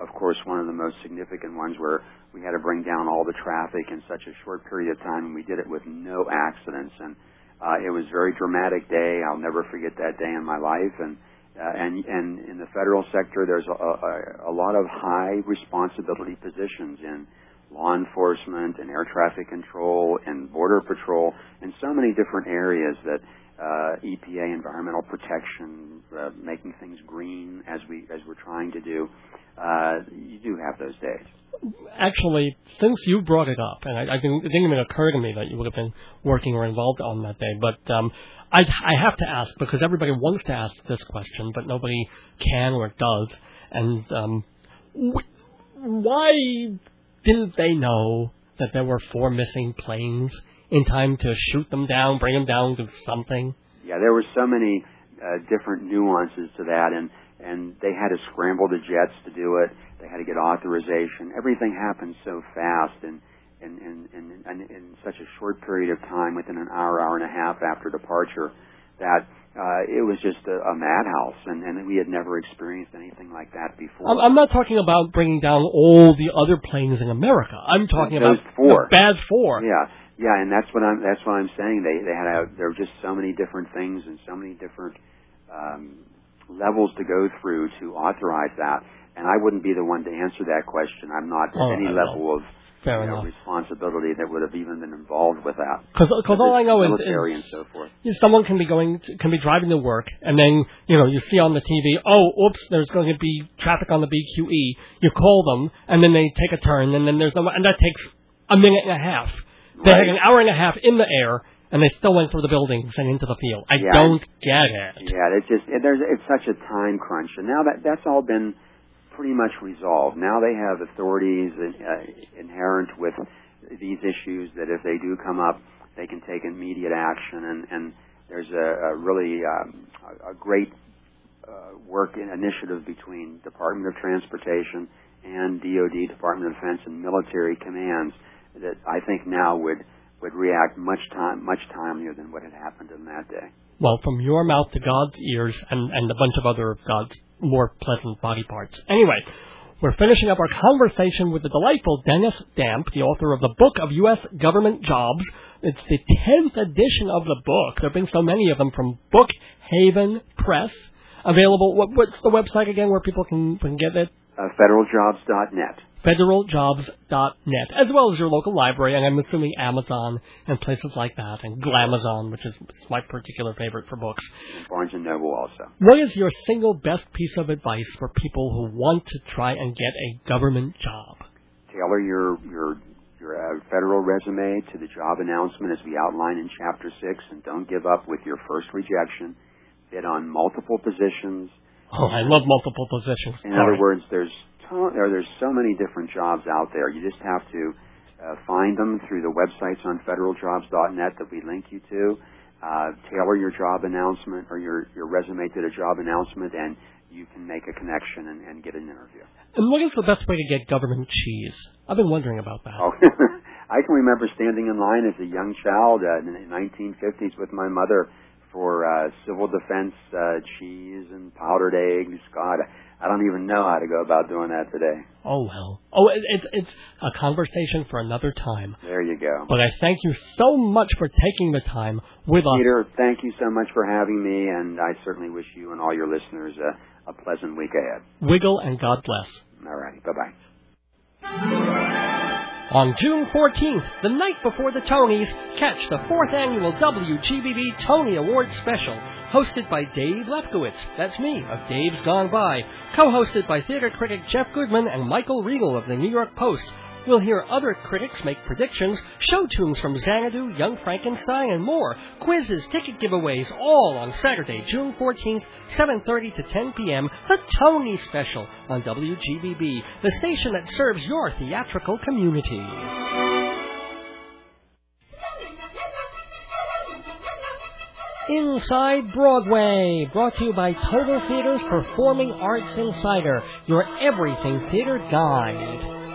of course, one of the most significant ones where we had to bring down all the traffic in such a short period of time, and we did it with no accidents. And uh, it was a very dramatic day. I'll never forget that day in my life. And uh, and and in the federal sector, there's a, a, a lot of high responsibility positions in law enforcement and air traffic control and border patrol and so many different areas that uh, EPA, environmental protection, uh, making things green as we as we're trying to do. Uh, you do have those days. Actually, since you brought it up, and I, I didn't, it didn't even occur to me that you would have been working or involved on that day, but um, I, I have to ask because everybody wants to ask this question, but nobody can or does. And um, wh- why didn't they know that there were four missing planes in time to shoot them down, bring them down, do something? Yeah, there were so many uh, different nuances to that, and and they had to scramble the jets to do it. They had to get authorization. Everything happened so fast and in in, in, in, in such a short period of time, within an hour, hour and a half after departure, that uh, it was just a, a madhouse, and, and we had never experienced anything like that before. I'm, I'm not talking about bringing down all the other planes in America. I'm talking Those about four. the bad four. Yeah, yeah, and that's what I'm. That's what I'm saying. They they had a, there were just so many different things and so many different um, levels to go through to authorize that. And I wouldn't be the one to answer that question. I'm not at Oh, any I know. level of you know, responsibility that would have even been involved with that. Because all I know is, is so forth. is someone can be going to, can be driving to work and then you know you see on the TV oh oops there's going to be traffic on the BQE you call them and then they take a turn and then there's no and that takes a minute and a half they Right. an hour and a half in the air and they still went through the buildings and into the field I Yeah. don't get it Yeah, it's just it, there's it's such a time crunch, and now that that's all been pretty much resolved. Now they have authorities uh, inherent with these issues that if they do come up, they can take immediate action, and and there's a, a really um, a, a great uh, work and initiative between Department of Transportation and DoD, Department of Defense, and military commands that I think now would would react much time much timelier than what had happened in that day. well from your mouth to God's ears and and a bunch of other of God's more pleasant body parts anyway We're finishing up our conversation with the delightful Dennis Damp, the author of the Book of U.S. Government Jobs. It's the 10th edition of the book. There have been so many of them from Book Haven Press. Available, what, what's the website again where people can, can get it? Uh, federaljobs.net. federaljobs.net, as well as your local library, and I'm assuming Amazon and places like that, and Glamazon, which is my particular favorite for books. Barnes and Noble also. What is your single best piece of advice for people who want to try and get a government job? Tailor your your your uh, federal resume to the job announcement as we outline in chapter six, and don't give up with your first rejection. Bid on multiple positions. Oh, I love multiple positions. In Sorry. other words, there's to- there there's so many different jobs out there. You just have to uh, find them through the websites on federaljobs.net that we link you to. Uh, tailor your job announcement or your your resume to the job announcement, and you can make a connection and, and get an interview. And what is the best way to get government cheese? I've been wondering about that. Oh, I can remember standing in line as a young child uh, in the 1950s with my mother for uh, civil defense uh, cheese and powdered eggs. God, I don't even know how to go about doing that today. Oh well. Oh, it, it's it's a conversation for another time. There you go. But I thank you so much for taking the time with us. Peter, thank you so much for having me, and I certainly wish you and all your listeners a, a pleasant week ahead. Wiggle and God bless. All right. bye bye. On June 14th, the night before the Tonys, catch the fourth annual WGBB Tony Awards special, hosted by Dave Lefkowitz. That's me, of Dave's Gone By. Co-hosted by theater critic Jeff Goodman and Michael Riedel of the New York Post. We'll hear other critics make predictions, show tunes from Xanadu, Young Frankenstein, and more. Quizzes, ticket giveaways, all on Saturday, June 14th, 7.30 to 10 p.m. The Tony Special on WGBB, the station that serves your theatrical community. Inside Broadway, brought to you by Total Theater's Performing Arts Insider, your everything theater guide.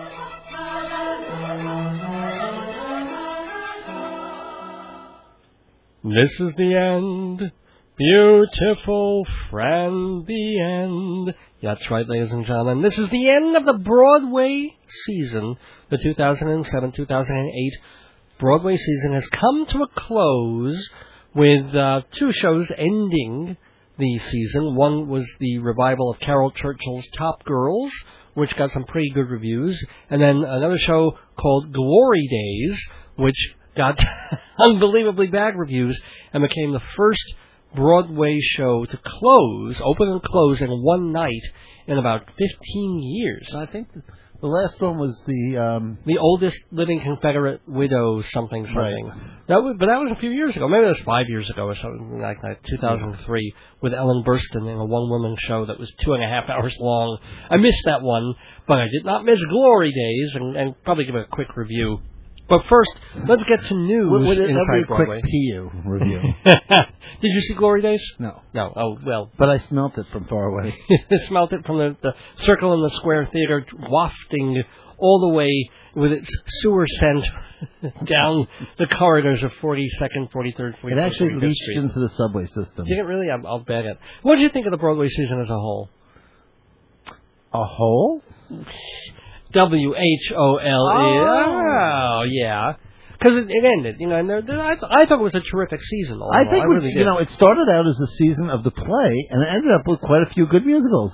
This is the end. Beautiful friend, the end. That's right, ladies and gentlemen. This is the end of the Broadway season. The 2007 2008 Broadway season has come to a close with uh, two shows ending the season. One was the revival of Caryl Churchill's Top Girls, which got some pretty good reviews, and then another show called Glory Days, which got unbelievably bad reviews and became the first Broadway show to close, open and close in one night in about 15 years. I think the last one was the um, The oldest living Confederate widow, something something. Right. That was, but that was a few years ago. Maybe that was five years ago or something like that. 2003, with Ellen Burstyn in a one-woman show that was two and a half hours long. I missed that one, but I did not miss Glory Days, and, and probably give a quick review. But first, let's get to news would, would it, inside a quick PU review. did you see Glory Days? no, No. Oh well, but I smelt it from far away. smelt it from the, the circle in the square theater, wafting all the way with its sewer scent down the corridors of 42nd, 43rd, 44th, It actually 45th leached Street. into the subway system. Did it really? I'll, I'll bet it. What did you think of the Broadway season as a whole? A hole? W H O L E. Oh, oh yeah. Because it, it ended, you know, and there, there, I, th- I thought it was a terrific season. I think, I really you did. know, it started out as a season of the play, and it ended up with quite a few good musicals.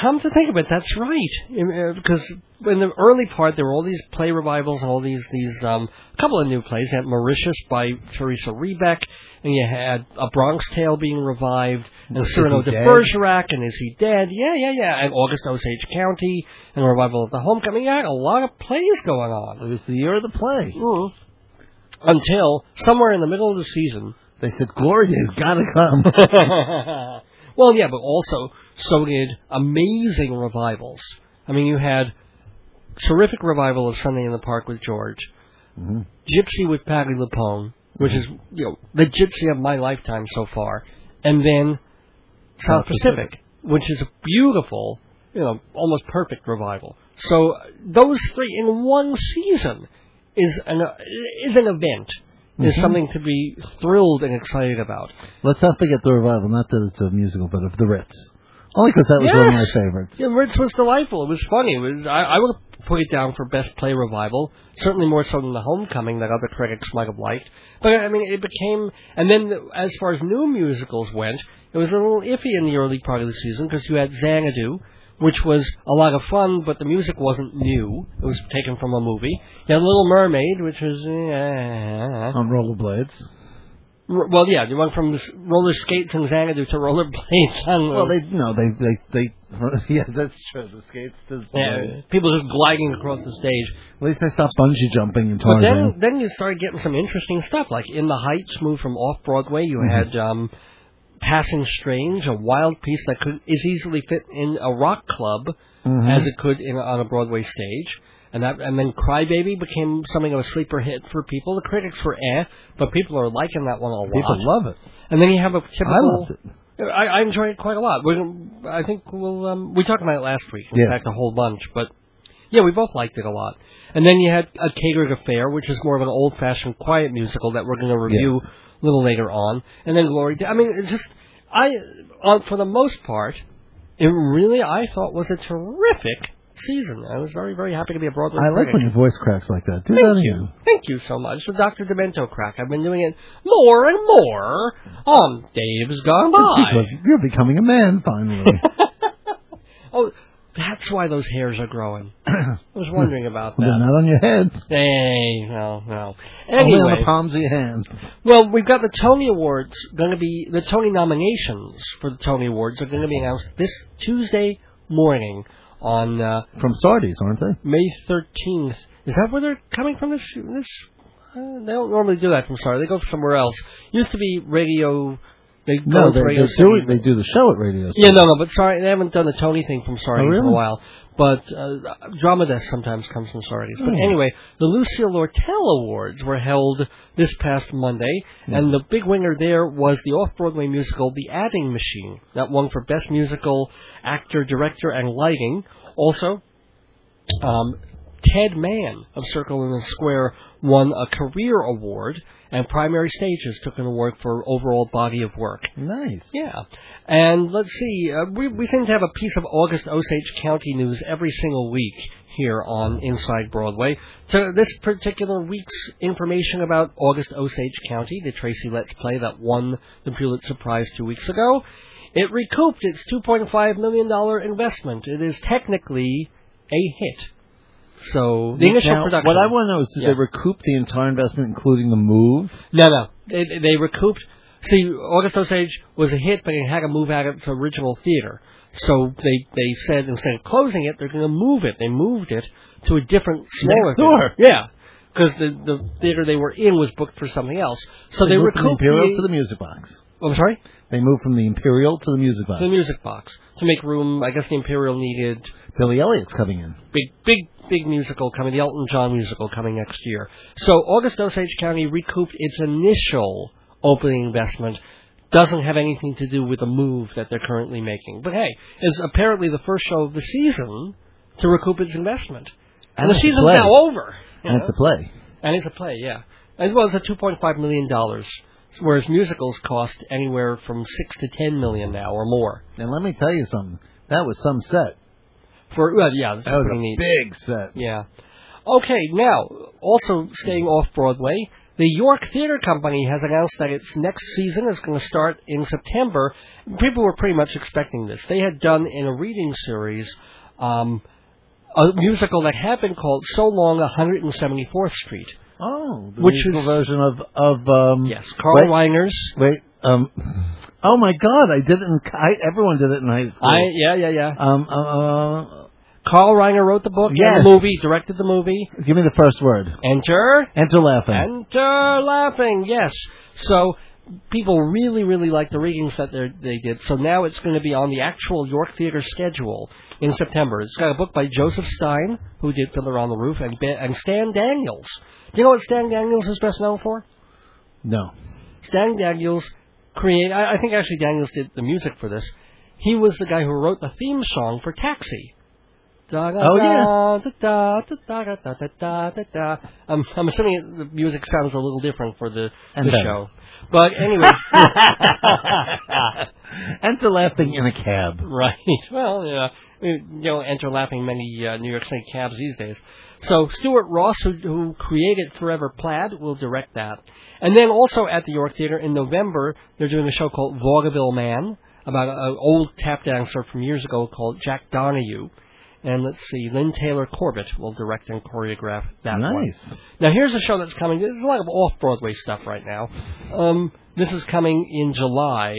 Come to think of it, that's right. Uh, Because in the early part, there were all these play revivals and all these these um, couple of new plays. You had Mauritius by Teresa Rebeck, and you had A Bronx Tale being revived, and Cyrano de? Bergerac, and Is He Dead? Yeah, yeah, yeah. And August Osage County, and the revival of the Homecoming. Had a lot of plays going on. It was the year of the play. Mm. Until somewhere in the middle of the season, They said, Gloria, you've got to come. well, yeah, but also so did amazing revivals. I mean, you had terrific revival of Sunday in the Park with George, Mhm. Gypsy with Patti LuPone, which is you know the Gypsy of my lifetime so far, and then South South Pacific, which is a beautiful, you know, almost perfect revival. So those three in one season is an uh, is an event. Is Mhm. something to be thrilled and excited about. Let's not forget the revival. Not that it's a musical, but of the Ritz. Only because that was one of my favorites. Yeah, Ritz was delightful. It was funny. It was I, I would put it down for best play revival. Certainly more so than the Homecoming that other critics might have liked. But I mean, it became. And then as far as new musicals went, it was a little iffy in the early part of the season because you had Xanadu, which was a lot of fun, but the music wasn't new. It was taken from a movie. You had Little Mermaid, which was. eh, On rollerblades. Well, yeah, you went from roller skates and Xanadu to rollerblades. on- Well, they no, they they they. Yeah, that's true. The skates. The, Yeah, people just gliding across the stage. At least they stopped bungee jumping and But then, then you started getting some interesting stuff. Like In the Heights moved from off Broadway. You Mhm. had um, Passing Strange, a wild piece that could is easily fit in a rock club Mhm. as it could in on a Broadway stage. And that, and then Crybaby became something of a sleeper hit for people. The critics were eh, but people are liking that one a lot. People love it. And then you have a typical. I loved it. I, I enjoyed it quite a lot. We're, I think we'll um, we talked about it last week. In Yeah. fact, a whole bunch. But yeah, we both liked it a lot. And then you had a catered affair, which is more of an old-fashioned quiet musical that we're going to review Yes. a little later on. And then Glory. I mean, it's just I on for the most part, it really I thought was a terrific season. I was very very happy to be a Broadway I like when your voice cracks like that. Do Thank that you. again. Thank you so much. The Dr. Demento crack. I've been doing it more and more on Dave's Gone Because By. you're becoming a man finally. oh, that's why those hairs are growing. I was wondering about They're that. not on your head. Hey, no, no. Only on the palms of your hands. well, we've got the Tony Awards going to be, the Tony nominations for the Tony Awards are going to be announced this Tuesday morning on uh, From Sardi's, aren't they? May 13th. Is that where they're coming from this? this uh, they don't normally do that from Sorry. They go somewhere else. Used to be radio. They No, go they, to radio they do it. They do the show at radio. Yeah, no, no, but sorry, they haven't done the Tony thing from Sorry Oh, for a while. But uh, Drama Desk sometimes comes from Sardi's. But Oh. anyway, the Lucille Lortel Awards were held this past Monday, and the big winner there was the off-Broadway musical The Adding Machine, that won for Best Musical Actor, Director, and Lighting. Also, um, Ted Mann of Circle in the Square won a Career Award, and Primary Stages took an award for overall body of work. Nice. Yeah. And let's see, uh, we, we tend to have a piece of August Osage County news every single week here on Inside Broadway. So this particular week's information about August Osage County, the Tracy Letts play that won the Pulitzer Prize two weeks ago, it recouped its $2.5 million investment. It is technically a hit. So the initial Now, production. What I want to know is, did Yeah. they recoup the entire investment, including the move? No, no. They, they recouped. See, August Osage was a hit, but it had to move out of its original theater. So they they said instead of closing it, they're going to move it. They moved it to a different smaller theater. Yeah, because the the theater they were in was booked for something else. So they, moved from the recouped Imperial to the Music Box. I'm sorry, They moved from the Imperial to the Music Box. to the music box to make room. I guess the Imperial needed Billy Elliot's coming in. big, big, big musical coming, the Elton John musical coming next year. So August Osage County recouped its initial opening investment. Doesn't have anything to do with the move that they're currently making. But hey, is apparently the first show of the season to recoup its investment. And, the season's now over. And know? it's a play. And it's a play, yeah. As well as a two point five million dollars. Whereas musicals cost anywhere from six to ten million now or more. And let me tell you something. That was some set. For well, yeah, that's That was a neat. big set. Yeah. Okay, now also staying off Broadway, the York Theater Company has announced that its next season is going to start in September. People were pretty much expecting this. They had done in a reading series um, a musical that had been called So Long 174th Street. Oh, the Which musical is- version of of um. Yes, Carl Wait. Reiners. Wait. Um. Oh my God! I did it in. I, everyone did it in high school. I yeah yeah yeah. um. Uh, Carl Reiner wrote the book Yes. and the movie, directed the movie. give me the first word. Enter Enter laughing. Enter laughing, yes. So people really, really like the readings that they they did. So now it's going to be on the actual York Theater schedule in September. It's got a book by Joseph Stein, who did Fiddler on the Roof, and and Stan Daniels. Do you know what Stan Daniels is best known for? no. Stan Daniels create. I, I think actually Daniels did the music for this. He was the guy who wrote the theme song for Taxi. Oh yeah. I'm assuming the music sounds a little different for the, and the show, but anyway. enter laughing in a cab. Right. Well, yeah. You know, enter laughing many uh, New York City cabs these days. So Stuart Ross, who, who created Forever Plaid, will direct that. And then also at the York Theater in November, they're doing a show called Vaudeville Man about an old tap dancer from years ago called Jack Donahue. And let's see, Lynne Taylor Corbett will direct and choreograph that one. Nice. Now here's a show that's coming. There's a lot of off-Broadway stuff right now. Um, this is coming in July.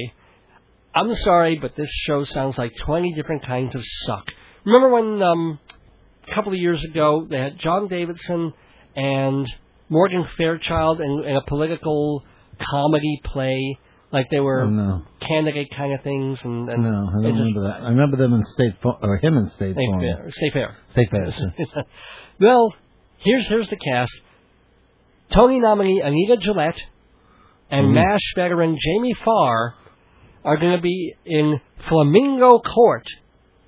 I'm sorry, but this show sounds like 20 different kinds of suck. Remember when um, a couple of years ago they had John Davidson and Morgan Fairchild in, in a political comedy play, like they were Oh, no. candidate kind of things, and, and No, I don't just- remember that. I remember them in State or him in State fair. Stay fair. State Fair. well, here's here's the cast. Tony nominee Anita Gillette and Mhm. MASH veteran Jamie Farr are going to be in Flamingo Court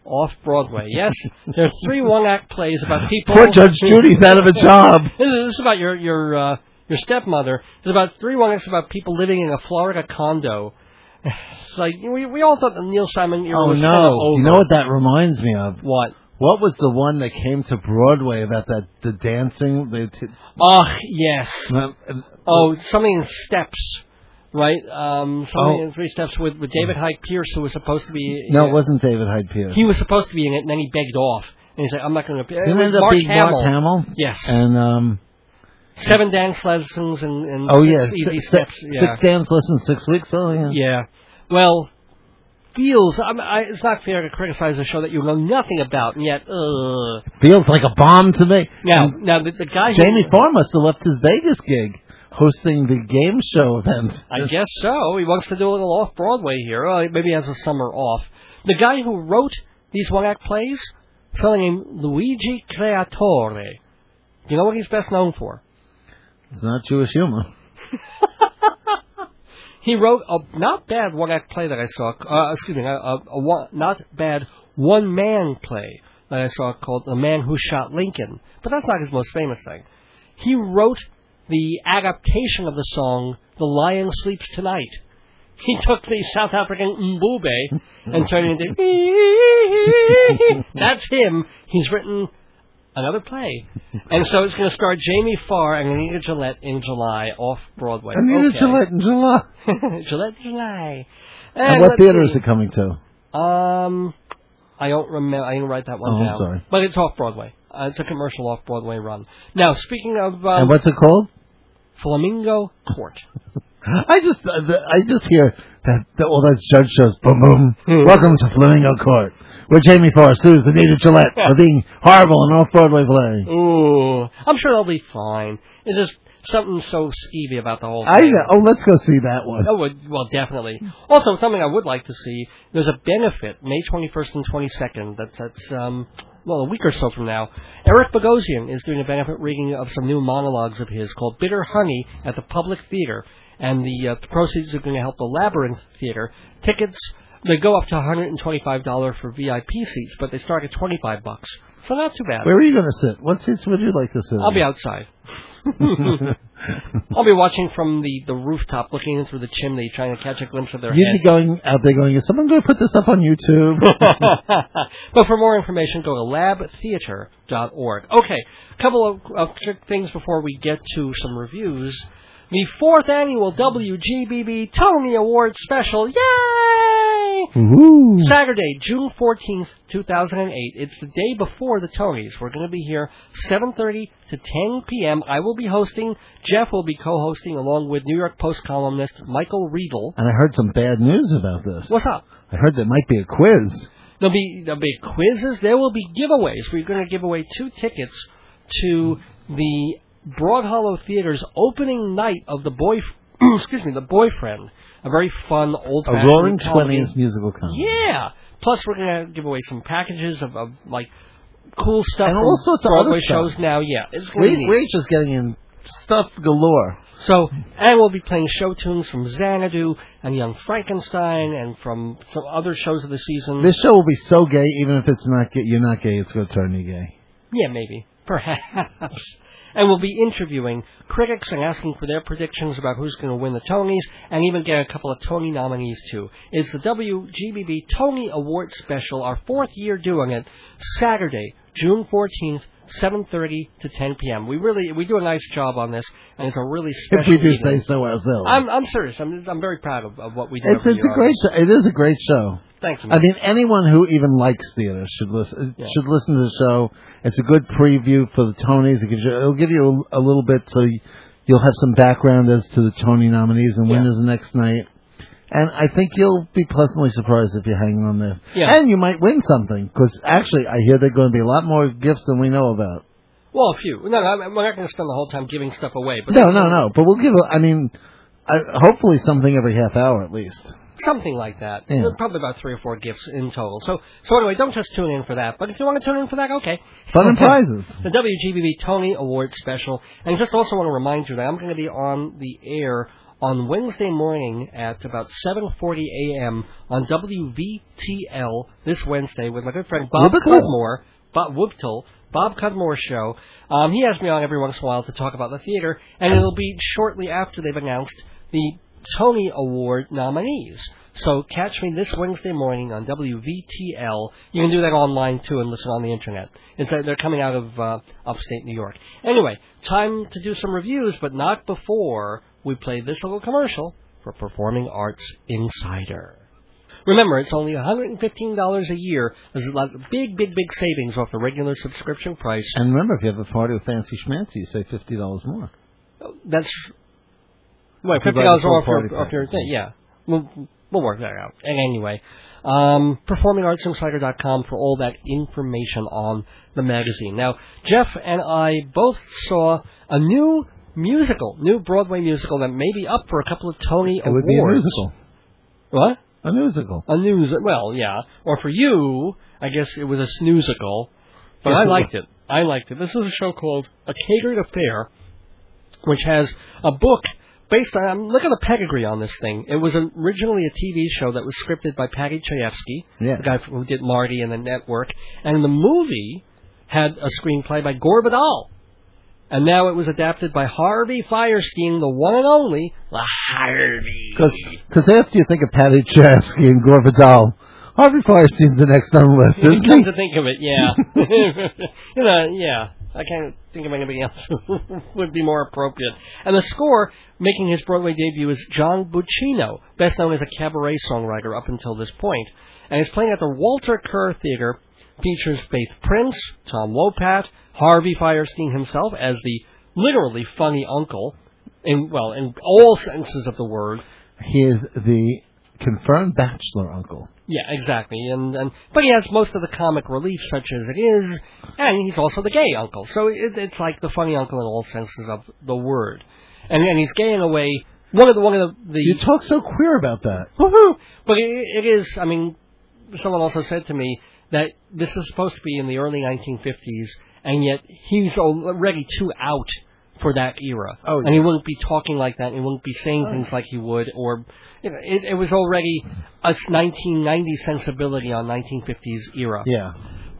off Broadway. Yes, there are three one-act plays about people. Poor Judge Judy's out of a job. This is, this is about your your uh, your stepmother. It's about three one-acts about people living in a Florida condo. It's like we we all thought the Neil Simon era Oh was kinda no! over. You know what that reminds me of? What? What was the one that came to Broadway about that the dancing? They t- Oh yes. um, Oh, something in steps, right? Um, something Oh. in three steps with with David Hyde Pierce, who was supposed to be. no, it wasn't David Hyde Pierce. He was supposed to be in it, and then he begged off, and he said, "I'm not going to." Didn't end up being Mark Hamill. Yes, And um, seven dance lessons and, and oh six yeah, easy six, steps. six, yeah, six dance lessons, six weeks. Oh yeah. yeah. Well, feels. I, I, it's not fair to criticize a show that you know nothing about, and yet, uh. Feels like a bomb to me. Now, And now the, the guy. Jamie who, Farr must have left his Vegas gig hosting the game show event. I guess so. He wants to do a little off Broadway here. Uh, maybe he has a summer off. The guy who wrote these one act plays, fellow named Luigi Creatore. Do you know what he's best known for? It's not Jewish humor. He wrote a not bad one act play that I saw. Uh, excuse me, a, a, a one, not bad one man play that I saw called The Man Who Shot Lincoln. But that's not his most famous thing. He wrote the adaptation of the song The Lion Sleeps Tonight. He took the South African Mbube and turned it into. That's him. He's written another play. And so it's going to star Jamie Farr and Anita Gillette in July off Broadway. Anita okay. Gillette in July. Gillette in July. And what let's theater is it coming to? Um, I don't remember. I didn't write that one Oh, I'm down. sorry. But it's off Broadway. Uh, it's a commercial off Broadway run. Now, speaking of um, and what's it called? Flamingo Court. I just uh, I just hear that, that all those judge shows. Boom boom. Hmm. Welcome to Flamingo Court, where Jamie Farr sues Anita Gillette for being horrible in off Broadway play. Ooh, I'm sure they'll be fine. It's just something so skeevy about the whole I thing. oh let's go see that one. Oh, well, well, definitely. Also, something I would like to see. There's a benefit May 21st and 22nd. That's that's um well a week or so from now. Eric Bogosian is doing a benefit reading of some new monologues of his called Bitter Honey at the Public Theater, and the, uh, the proceeds are going to help the Labyrinth Theater. Tickets They go up to $125 for VIP seats, but they start at 25 bucks. So not too bad. Where are you going to sit? What seats would you like to sit? I'll in? be outside. I'll be watching from the, the rooftop, looking in through the chimney, trying to catch a glimpse of their You'd head. be going out there going, is someone going to put this up on YouTube? but for more information, go to labtheater.org. Okay, a couple of, of quick things before we get to some reviews. The fourth annual WGBB Tony Award special. Yay! Ooh. Saturday, June 14th, 2008. It's the day before the Tonys. We're going to be here 7:30 to 10 p.m. I will be hosting. Jeff will be co-hosting along with New York Post columnist Michael Riedel. And I heard some bad news about this. What's up? I heard there might be a quiz. There'll be there'll be quizzes. There will be giveaways. We're going to give away two tickets to the Broad Hollow Theater's opening night of the boy. excuse me, the boyfriend. A very fun old A Roaring Twenties musical comedy. Yeah. Plus, we're going to give away some packages of, of like cool stuff And all sorts of Broadway other stuff. shows now. Yeah, it's We, we're just getting in stuff galore. So, and we'll be playing show tunes from Xanadu and Young Frankenstein and from some other shows of the season. This show will be so gay, even if it's not gay. You're not gay. It's going to turn you gay. Yeah, maybe. Perhaps. And we'll be interviewing critics and asking for their predictions about who's going to win the Tonys and even get a couple of Tony nominees too. It's the WGBB Tony Award Special, our fourth year doing it, Saturday, June 14th, 7:30 to 10 p.m. We really we do a nice job on this, and it's a really special. If we do evening. say so ourselves. I'm I'm serious. I'm I'm very proud of, of what we do. it's it's a great show. It is a great show. Thank you. I mean, anyone who even likes theater should listen. Yeah. Should listen to the show. It's a good preview for the Tonys. It gives you, it'll give you a, a little bit, so you, you'll have some background as to the Tony nominees and Yeah. winners the next night. And I think you'll be pleasantly surprised if you hang on there. Yeah. And you might win something because actually, I hear there are going to be a lot more gifts than we know about. well, a few. No, no, we're not going to spend the whole time giving stuff away. But No, no, no. But we'll give. A, I mean, uh, hopefully something every half hour at least. Something like that. Yeah. Probably about three or four gifts in total. So, so anyway, don't just tune in for that. But if you want to tune in for that, okay. Fun and prizes. The WGBB Tony Award Special. And just also want to remind you that I'm going to be on the air on Wednesday morning at about 7:40 a.m. on WVTL this Wednesday with my good friend Bob Wubbital. Cudmore. Bob Wubtel, Bob Cudmore show. Um, he has me on every once in a while to talk about the theater, and it'll be shortly after they've announced the Tony Award nominees. So catch me this Wednesday morning on WVTL. You can do that online too and listen on the internet. It's that they're coming out of uh, upstate New York. Anyway, time to do some reviews, but not before we play this little commercial for Performing Arts Insider. Remember, it's only $115 a year. There's a lot of big, big, big savings off the regular subscription price. And remember, if you have a party with fancy schmancy, you save fifty dollars more. That's wait, If fifty dollars off your off your thing. Yeah, we'll we'll work that out. And anyway, um, performingartsinsider.com for all that information on the magazine. Now, Jeff and I both saw a new musical, new Broadway musical that may be up for a couple of Tony It awards. would be a musical. What? A musical. A news? Well, yeah. Or for you, I guess it was a snoozical. But I liked it. I liked it. This is a show called A Catered Affair, which has a book based on. Look at the pedigree on this thing. It was originally a TV show that was scripted by Paddy Chayefsky, Yeah. the guy who did Marty and the Network, and the movie had a screenplay by Gore Vidal. And now it was adapted by Harvey Fierstein, the one and only the Harvey. Because after you think of Paddy Chayefsky and Gore Vidal, Harvey Fierstein's the next on the list, isn't Come he? to think of it, yeah. you know, yeah. I can't think of anybody else who would be more appropriate. And the score, making his Broadway debut, is John Bucchino, best known as a cabaret songwriter up until this point. And he's playing at the Walter Kerr Theater. Features Faith Prince, Tom Wopat, Harvey Fierstein himself as the literally funny uncle, in well, in all senses of the word. He is the confirmed bachelor uncle. Yeah, exactly. And, and but he has most of the comic relief, such as it is, and he's also the gay uncle. So it, it's like the funny uncle in all senses of the word. And and he's gay in a way. One of the one of the, the You talk so queer about that. Woohoo! But it, it is. I mean, someone also said to me that this is supposed to be in the early 1950s, and yet he's already too out for that era. Oh, And he wouldn't be talking like that. And he wouldn't be saying Oh, things like he would, or you know, it, it was already a 1990s sensibility on 1950s era. Yeah.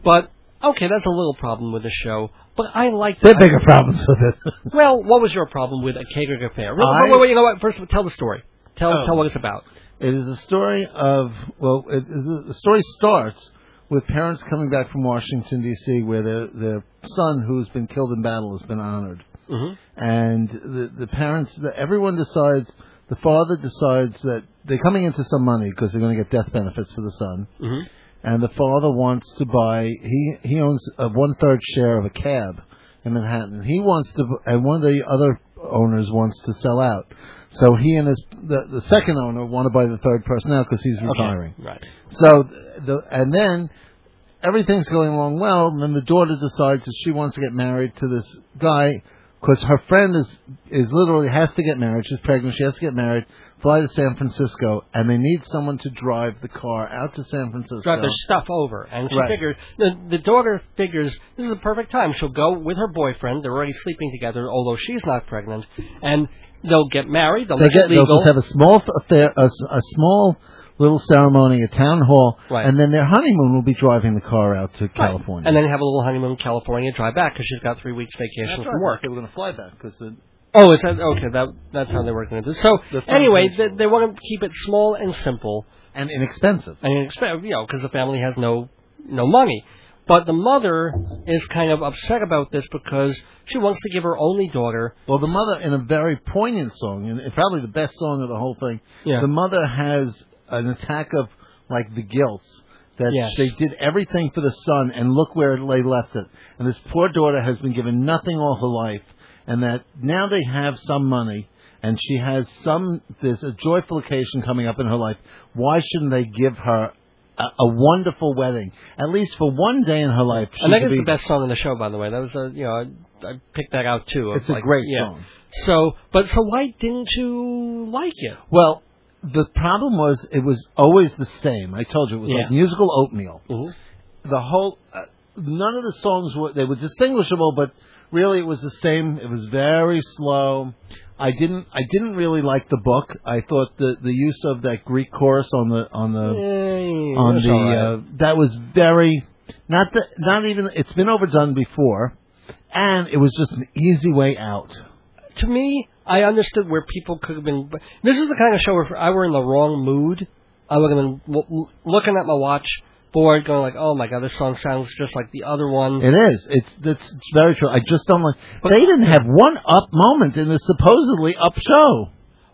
But okay, that's a little problem with the show. But I like There that. are bigger problems with it. Well, what was your problem with a Kegrig affair? Wait, I- wait, wait, you know what? First, tell the story. Tell Oh. tell what it's about. It is a story of well, it- the story starts with parents coming back from Washington D.C., where their their son, who's been killed in battle, has been honored, hmm and the the parents, the, everyone decides. The father decides that they're coming into some money because they're going to get death benefits for the son, hmm and the father wants to buy. He he owns a one third share of a cab in Manhattan. He wants to, and one of the other owners wants to sell out. So he and his the, the second owner want to buy the third person out because he's retiring. Right. So the and then everything's going along well, and then the daughter decides that she wants to get married to this guy because her friend is is literally has to get married. She's pregnant. She has to get married. Fly to San Francisco, and they need someone to drive the car out to San Francisco. Drive their stuff over, and she Right. figured the the daughter figures this is a perfect time. She'll go with her boyfriend. They're already sleeping together, although she's not pregnant, and they'll get married. They'll They make get, it they'll just have a small affair, a, s- a small little ceremony a town hall, Right. and then their honeymoon will be driving the car out to Right. California. and then have a little honeymoon in California, drive back because she's got three weeks vacation from work. They were going to fly back because Oh, is that okay? That that's how they're working it. So The anyway, they, they want to keep it small and simple, and inexpensive. and expect you know because the family has no no money. But the mother is kind of upset about this because she wants to give her only daughter. Well, the mother, in a very poignant song, and probably the best song of the whole thing, Yeah. the mother has an attack of like the guilt that Yes. they did everything for the son, and look where they left it. And this poor daughter has been given nothing all her life, and that now they have some money, and she has some. There's a joyful occasion coming up in her life. Why shouldn't they give her? A, a wonderful wedding, at least for one day in her life. And that could be- the best song in the show, by the way. That was a you know I, I picked that out too. It's a like, great yeah. song. So, but so why didn't you like it? Well, the problem was it was always the same. I told you it was like musical oatmeal. Mm-hmm. The whole uh, none of the songs were they were distinguishable, but really it was the same. It was very slow. I didn't I didn't really like the book. I thought the the use of that Greek chorus on the on the on the uh, that was very not the not even it's been overdone before, and it was just an easy way out. to me, I understood where people could have been. But this is the kind of show where if I were in the wrong mood, I would have been looking at my watch board, going like, "Oh my god, this song sounds just like the other one." It is. It's that's it's very true. I just don't like. But they didn't have one up moment in this supposedly up show.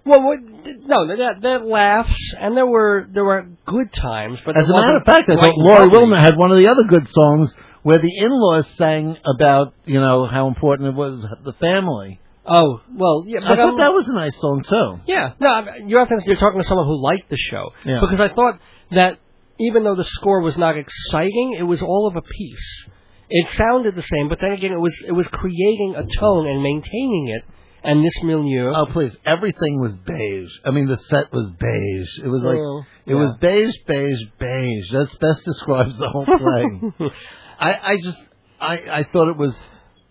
well, what, no, that that laughs, and there were there were good times, but As a matter of fact, I thought Lori. Wilner had one of the other good songs where the in-laws sang about you know how important it was the family. Oh well, yeah, I thought I'm- that was a nice song too. Yeah, no, I- you have to. You're talking to someone who liked the show Yeah. because I thought that even though the score was not exciting, it was all of a piece. It sounded the same, but then again, it was it was creating a tone and maintaining it. And this milieu, Oh please! Everything was beige. I mean, the set was beige. It was like Well, it was beige, beige, beige. That's best describes the whole play. I I just I I thought it was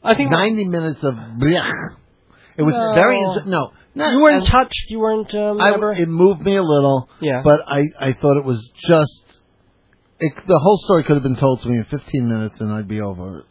I think ninety minutes of blech. It was No. very no. no you weren't touched. You weren't. Um, I, it moved me a little, yeah, but I I thought it was just. It, the whole story could have been told to me in 15 minutes, and I'd be over it.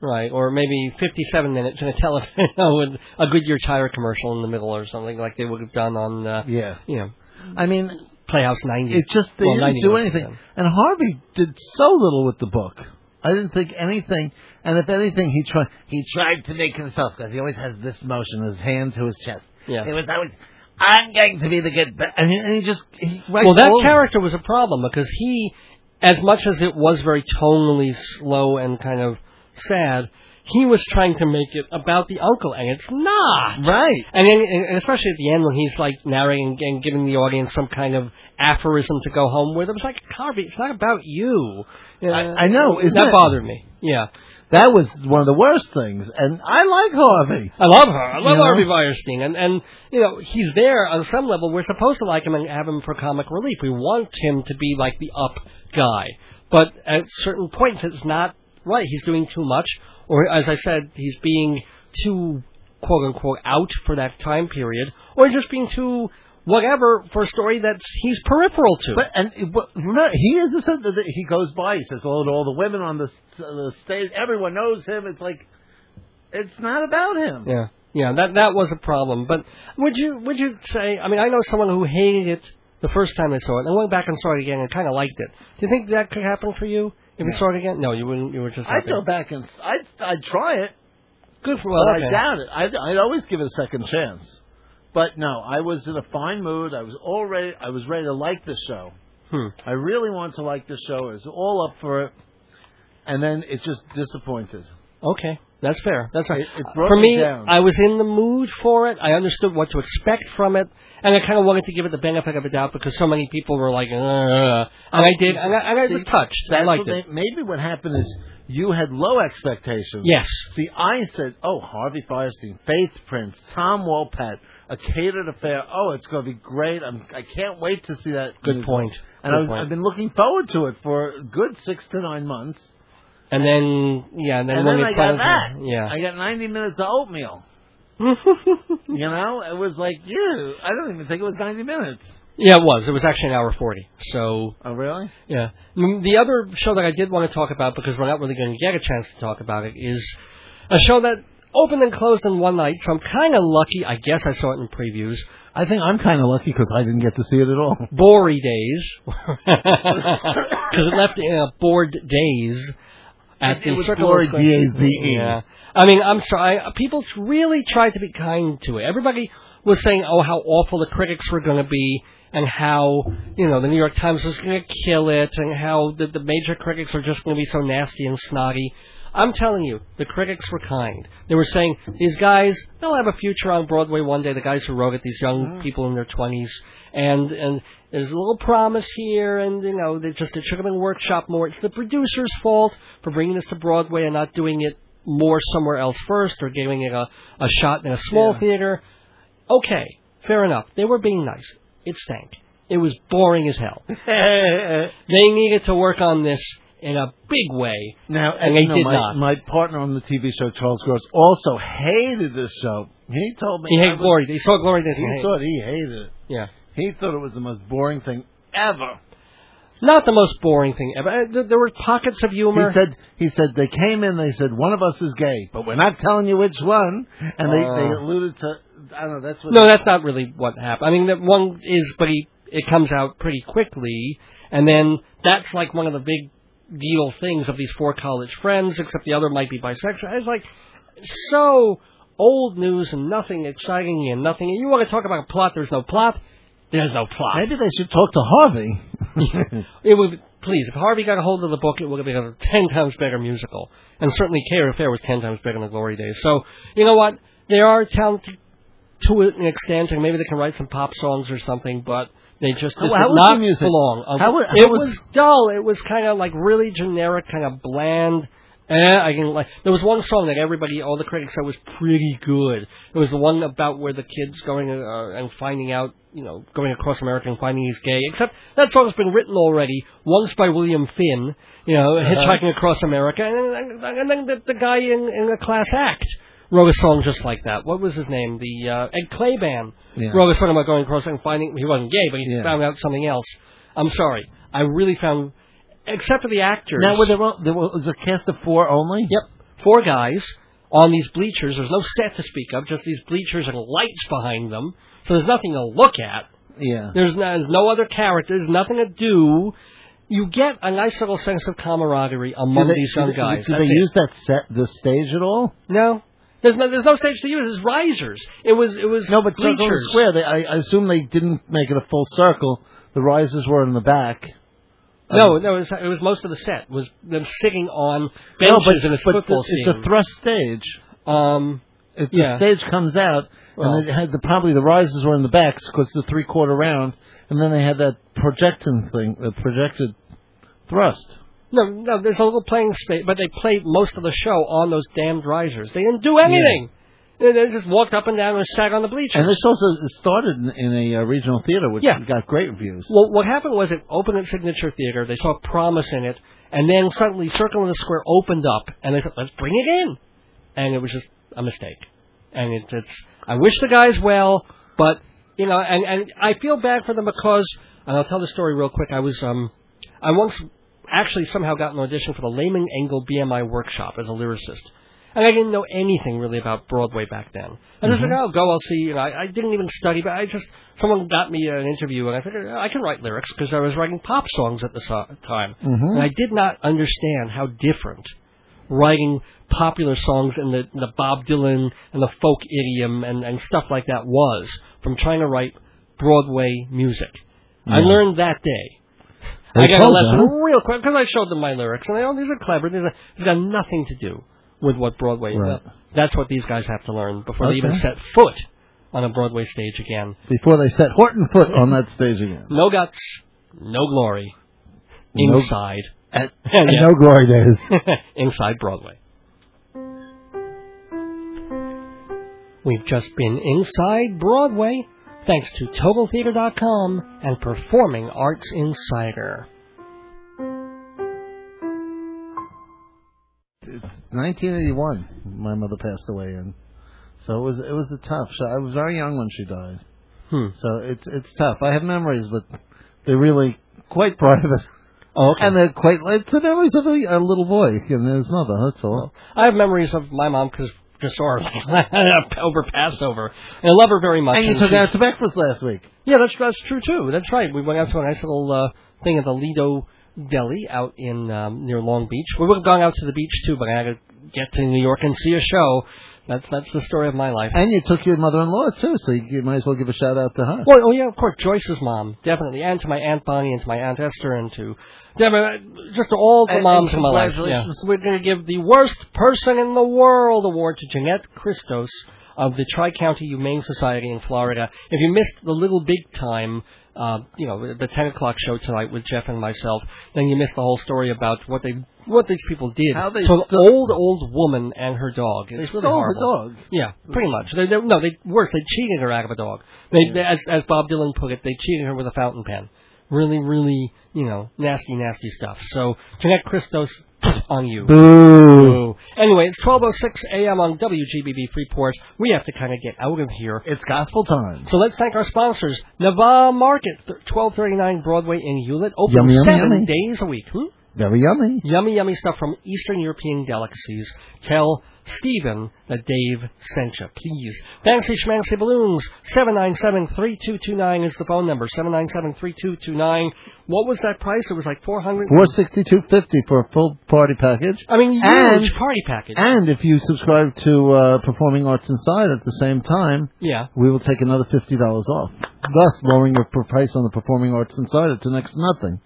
right, or maybe 57 minutes in a television with a Goodyear tire commercial in the middle or something like they would have done on, uh, Yeah, you know, I mean, Playhouse 90. it just they Well, didn't do anything, then. and Harvey did so little with the book. I didn't think anything, and if anything, he tried he tried to make himself because he always has this motion, his hand to his chest. Yeah. It was always, I'm going to be the good, ba-" and he, and he just he Well, that character was a problem because he, as much as it was very tonally slow and kind of sad, he was trying to make it about the uncle, and it's not. right. And, then, and especially at the end when he's like narrating and giving the audience some kind of aphorism to go home with, it was like Harvey, it's not about you. Uh, I- I know, isn't that it? bothered me. Yeah, That was one of the worst things, and I like Harvey. I love her. I love You know? Harvey Fierstein, and and you know he's there on some level. We're supposed to like him and have him for comic relief. We want him to be like the up guy, but at certain points it's not right. He's doing too much, or as I said, he's being too quote unquote out for that time period, or just being too whatever for a story that he's peripheral to. But and but remember, he is a, he goes by. He says, "Oh, to all the women on the, the stage, everyone knows him." It's like it's not about him. yeah, yeah, that that was a problem. But would you would you say? I mean, I know someone who hated it the first time they saw it, and went back and saw it again and kind of liked it. Do you think that could happen for you if you saw it again? No, you wouldn't. You were just. I'd go back and I'd I'd try it, Good for but well. I doubt it. I'd, I'd always give it a second chance. But no, I was in a fine mood. I was already I was ready to like the show. Hmm. I really wanted to like the show. I was all up for it, and then it just disappointed. Okay, that's fair. That's right. It- it broke For me down. I was in the mood for it. I understood what to expect from it, and I kind of wanted to give it the benefit of the doubt because so many people were like, uh, and I did, and I, and I was touched. I liked it. may- maybe what happened is you had low expectations. Yes. See, I said, oh, Harvey Fierstein, Faith Prince, Tom Wopat, a catered affair. Oh, it's going to be great. I'm, I can't wait to see that. Good musical. point. And Good I was, point. I've been looking forward to it for a good six to nine months. And then, yeah, and then And when then I got that. yeah. I got 90 minutes of oatmeal. You know, it was like, yeah, I don't even think it was 90 minutes. yeah, it was. It was actually an hour forty. So Oh, really? Yeah. Mm, The other show that I did want to talk about because we're not really going to get a chance to talk about it is a show that opened and closed in one night. So I'm kind of lucky. I guess I saw it in previews. I think I'm kind of lucky because I didn't get to see it at all. Bory Days, because it left in a bored days at It the was Circle Bory, of D-A-Z-E. Yeah. I mean, I'm sorry. Uh, people really tried to be kind to it. Everybody was saying, "Oh, how awful the critics were going to be." And how you know the New York Times was going to kill it, and how the, the major critics are just going to be so nasty and snotty. I'm telling you, the critics were kind. They were saying these guys, they'll have a future on Broadway one day. The guys who wrote it, these young mm. people in their 20s, and and there's a little promise here, and you know they just it should have been workshop more. It's the producer's fault for bringing this to Broadway and not doing it more somewhere else first, or giving it a a shot in a small Yeah. theater. Okay, fair enough. They were being nice. It stank. It was boring as hell. They needed to work on this in a big way. Now, And they you know, did my, not. my partner on the TV show, Charles Gross, also hated this show. He told me He hated was- Glory. He saw Glory Days. He hated- thought he hated it. Yeah. He thought it was the most boring thing ever. Not the most boring thing ever. Uh, There were pockets of humor. He said he said they came in. They said one of us is gay, but we're not telling you which one. And they, they Oh. alluded to I don't know. That's what. no, that's not really what happened. I mean, that one is, but he it comes out pretty quickly, and then that's like one of the big deal things of these four college friends. Except the other might be bisexual. It's like so old news and nothing exciting and nothing. You want to talk about a plot? There's no plot. There's no plot. Maybe they should talk to Harvey. It would please if Harvey got a hold of the book, it would have been a ten times better musical, and certainly Care Affair was ten times better than Glory Days. So you know what? They are talented to an extent, and maybe they can write some pop songs or something, but they just did how was not music? belong. How wa- it how was- was dull. It was kind of like really generic, kind of bland. Eh, I can like. There was one song that everybody, all the critics said was pretty good. It was the one about where the kid's going uh, and finding out, you know, going across America and finding he's gay. Except that song's been written already once by William Finn, you know, Uh-huh. hitchhiking across America, and, and then the, the guy in, in a class act wrote a song just like that. What was his name? The uh, Ed Kleban Yeah. wrote a song about going across and finding he wasn't gay, but he Yeah. found out something else. I'm sorry, I really found, except for the actors. now, were there, o- there was a cast of four only. Yep. Four guys on these bleachers. There's no set to speak of, just these bleachers and lights behind them. So there's nothing to look at. Yeah. There's no, there's no other characters, nothing to do. You get a nice little sense of camaraderie among they, these young do they- guys. Do they use that set, the stage at all? No. There's no, there's no stage to use. It's risers. It was, it was No, but Circle bleachers. Square. They, I, I assume they didn't make it a full circle. The risers were in the back. No, no, it was, it was most of the set. Was them sitting on no, benches but, in a but football it's scene. a thrust stage. um, If Yeah. the stage comes out, Well- and they had the probably the risers were in the backs because the three quarter round, and then they had that projecting thing, the projected thrust. No, no, there's a little playing space, but they played most of the show on those damned risers. They didn't do anything. They they just walked up and down and sat on the bleachers. And this also started in, in a uh, regional theater, which Yeah. got great reviews. well, what happened was it opened at Signature Theater. They saw promise in it, and then suddenly Circle in the Square opened up, and they said, "Let's bring it in," and it was just a mistake. and it, it's. I wish the guys well, but you know, and and I feel bad for them because, and I'll tell the story real quick. I was um, I once actually somehow got an audition for the Lehman Engel BMI workshop as a lyricist. And I didn't know anything really about Broadway back then. And I was like, mm-hmm. oh, go, I'll see. You know, I, I didn't even study, but I just, someone got me an interview, and I figured I can write lyrics because I was writing pop songs at the so- time. Mm-hmm. And I did not understand how different writing popular songs in the, in the Bob Dylan and the folk idiom and, and stuff like that was from trying to write Broadway music. I mm-hmm. learned that day. They I got a lesson real quick because I showed them my lyrics, and they, oh, these are clever. These are, it's got nothing to do with what Broadway. Right. That's what these guys have to learn before they even set foot on a Broadway stage again. Before they set Horton foot on that stage again. No guts, no glory, No- inside, And, Yeah. no glory days. inside Broadway. We've just been inside Broadway, thanks to TotalTheater.com and Performing Arts Insider. It's 1981. My mother passed away, and so it was it was a tough. shot. I was very young when she died, Hmm. so it's it's tough. I have memories, but they're really quite private, Oh, okay. and they're quite. It's the memories of a, a little boy and his mother. That's all. I have memories of my mom because her over Passover, and I love her very much. And you and took she's- out to breakfast last week. Yeah, that's that's true too. That's right. We went out to a nice little uh, thing at the Lido Deli out in um, near Long Beach. We would have gone out to the beach too, but I had to get to New York and see a show. That's that's the story of my life. And you took your mother-in-law too, so you, might as well give a shout out to her. Well, oh yeah, of course, Joyce's mom, definitely, and to my aunt Bonnie, and to my aunt Esther, and to Deborah, just to all the And- moms and in my life. Yeah. We're going to give the worst person in the world award to Jeanette Christos of the Tri County Humane Society in Florida. If you missed the Little Big Time, uh, you know, the 10 o'clock show tonight with Jeff and myself, then you miss the whole story about what they what these people did How they to an old old woman and her dog. They It's stole really her dog. Yeah, pretty much. They, they, no, they worse. They cheated her out of a dog. They, they, as, as Bob Dylan put it, they cheated her with a fountain pen. Really, really, you know, nasty, nasty stuff. So, Jeanette Christos, on you. Boo. Boo. Anyway, it's 12:06 a.m. on WGBB Freeport. We have to kind of get out of here. It's gospel time. So let's thank our sponsors. Nava Market, 1239 Broadway in Hewlett, open Yummy, yummy, seven yummy. days a week. Hmm? Very yummy. Yummy, yummy stuff from Eastern European delicacies. Tell Stephen that Dave sent you, please. Fancy Schmancy Balloons, 797-3229 is the phone number, 797-3229. What was that price? It was like 400 Four sixty-two fifty for a full party package. I mean, huge And- party package. And if you subscribe to uh, Performing Arts Inside at the same time, yeah. we will take another fifty dollars off, thus lowering your price on the Performing Arts Inside to next to nothing.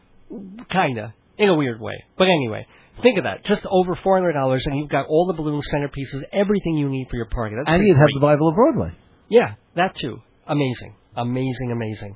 Kinda. In a weird way. But anyway, think of that. Just over $400 and you've got all the balloon centerpieces, everything you need for your party. That's And you'd have the Bible of Broadway. Yeah, that too. Amazing. Amazing, amazing.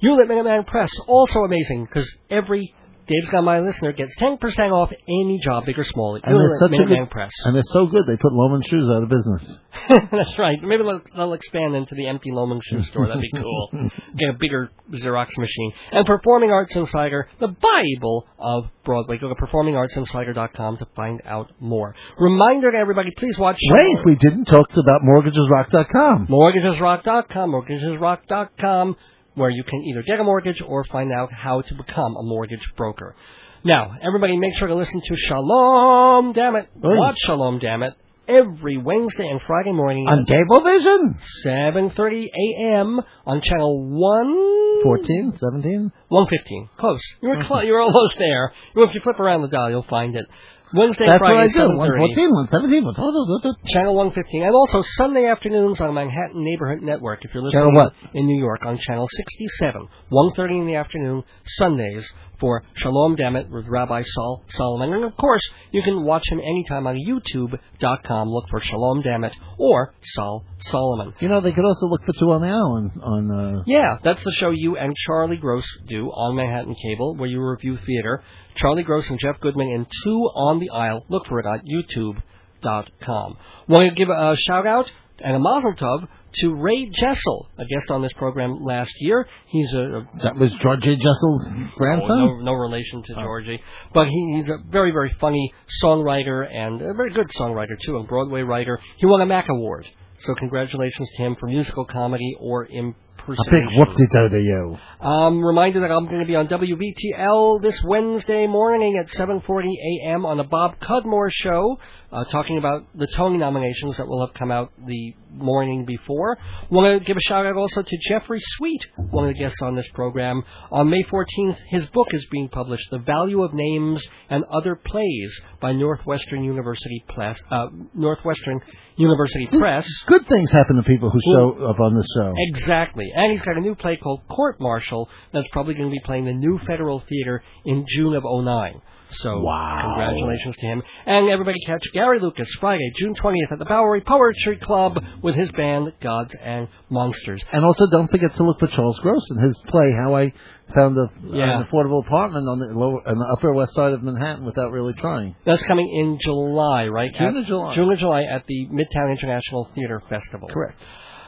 Hewlett Minuteman Press, also amazing, because every Dave's Gone By Listener gets 10% off any job, big or small, And they're such a good, Press. and they're so good they put Loman Shoes out of business. That's right. Maybe they'll, they'll expand into the empty Loman shoe store. That'd be cool. Get a bigger Xerox machine. And Performing Arts Insider, the Bible of Broadway. Go to performingartsinsider.com to find out more. Reminder to everybody, please watch. Wait, we didn't talk about mortgagesrock.com. mortgagesrock.com, mortgagesrock.com, where you can either get a mortgage or find out how to become a mortgage broker. Now, everybody make sure to listen to Shalom Damn It. Watch Shalom Damn It every Wednesday and Friday morning On Cablevision. 7:30 a.m. on channel 1 14, 17. 115. Close. You were close. You were almost there. If you flip around the dial, you'll find it. Wednesday, That's what Friday, I do. 7:30. 114, 117, 117. Channel 115, and also Sunday afternoons on Manhattan Neighborhood Network. If you're listening what? in New York on Channel 67, 1:30 in the afternoon Sundays for Shalom Dammit with Rabbi Sol Solomon, and of course you can watch him anytime on YouTube.com. Look for Shalom Dammit or Sol Solomon. You know, they could also look for Two on the Aisle on, on uh, Yeah, that's the show you and Charlie Gross do on Manhattan Cable, where you review theater. Charlie Gross and Jeff Goodman in Two on the Aisle. Look for it on YouTube.com. Want to give a shout out and a mazel tov to Ray Jessel, a guest on this program last year. He's a, a that was George Jessel's no, grandson. no, no relation to Georgie, but he, he's a very, very funny songwriter and a very good songwriter too, a Broadway writer. He won a Mac Award. So congratulations to him for musical comedy or A big impersonation. whoop-de-doo to you. Um, reminder that I'm going to be on WBTL this Wednesday morning at 7:40 a.m. on the Bob Cudmore Show, uh, talking about the Tony nominations that will have come out the morning before. Want to give a shout out also to Jeffrey Sweet, one of the guests on this program. On May 14th, his book is being published, "The Value of Names and Other Plays" by Northwestern University Press. Uh, Northwestern University Press. Good things happen to people who show up on the show. Exactly. And he's got a new play called Court Martial that's probably going to be playing the New Federal Theater in June of '09. So, Wow. congratulations to him. And everybody catch Gary Lucas Friday, June 20th at the Bowery Poetry Club with his band Gods and Monsters. And also, don't forget to look for Charles Gross and his play "How I Found a, uh, Yeah. an Affordable Apartment on the lower, on the Upper West Side of Manhattan without really trying." That's coming in July, right? June At- or July? June or July at the Midtown International Theater Festival. Correct.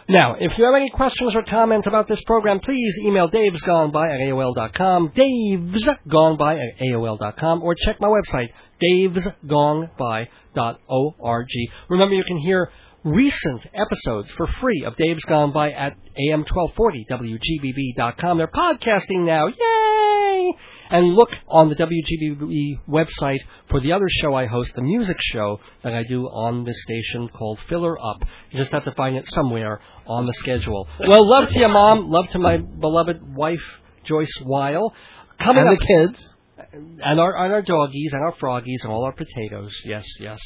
Now, if you have any questions or comments about this program, please email davesgoneby at AOL.com, davesgoneby at AOL.com, or check my website, davesgoneby.org. Remember, you can hear recent episodes for free of Dave's Gone By at AM1240, WGBB.com. They're podcasting now. Yay! And look on the WGBB website for the other show I host, the music show that I do on this station called Filler Up. You just have to find it somewhere on the schedule. Well, love to you, Mom. Love to my beloved wife, Joyce Weil. Coming And up, the kids. and our and our doggies and our froggies and all our potatoes. Yes, yes.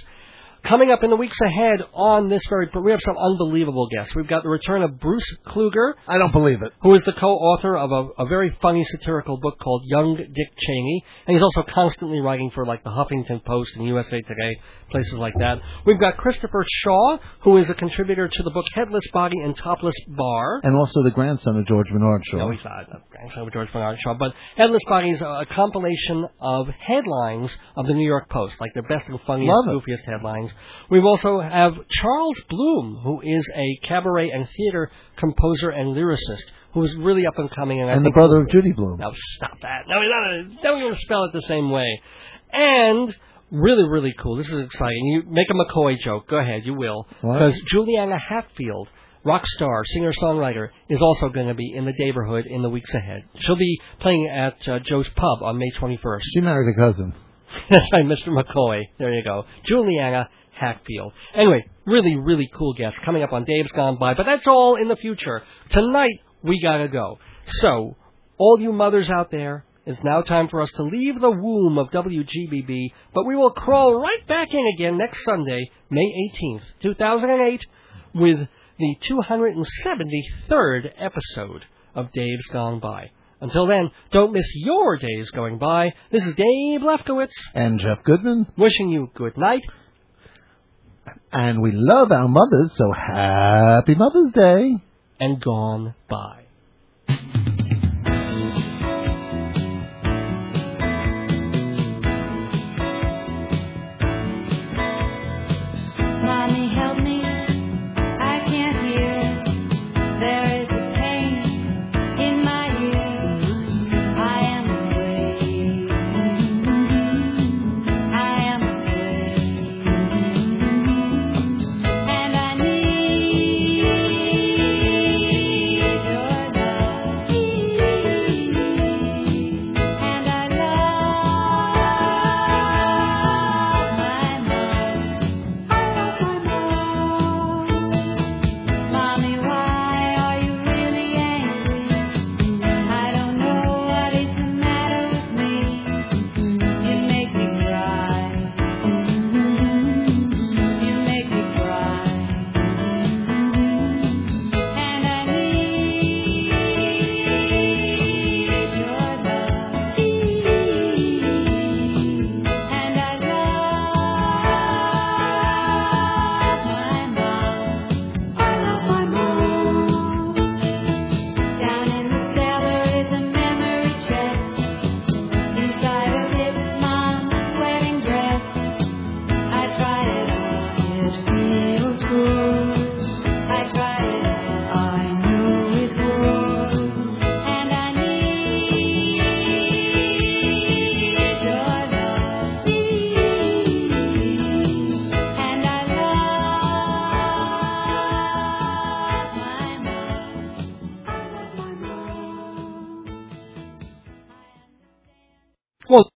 Coming up in the weeks ahead on this very, we have some unbelievable guests. We've got the return of Bruce Kluger, I don't believe it. who is the co-author of a, a very funny satirical book called Young Dick Cheney, and he's also constantly writing for like the Huffington Post and USA Today, places like that. We've got Christopher Shaw, who is a contributor to the book Headless Body in Topless Bar. And also the grandson of George Bernard Shaw. No, he's not. a grandson of George Bernard Shaw. But Headless Body is a, a compilation of headlines of the New York Post, like their best and funniest, goofiest headlines. We also have Charles Bloom, who is a cabaret and theater composer and lyricist, who is really up and coming. And, I and the brother of Judy Blume. now stop that. No, he's not. Don't even spell it the same way. And really, really cool. This is exciting. You make a McCoy joke. Go ahead. You will. Because Juliana Hatfield, rock star, singer songwriter, is also going to be in the neighborhood in the weeks ahead. She'll be playing at uh, Joe's Pub on May 21st. She married a cousin. That's right, Mr. McCoy. There you go. Juliana Hatfield. Anyway, really, really cool guests coming up on Dave's Gone By, but that's all in the future. Tonight, we gotta go. So, all you mothers out there, it's now time for us to leave the womb of WGBB, but we will crawl right back in again next Sunday, May 18th, 2008, with the 273rd episode of Dave's Gone By. Until then, don't miss your days going by. This is Dave Lefkowitz And Jeff Goodman. wishing you good night. And we love our mothers, so happy Mother's Day. and gone by.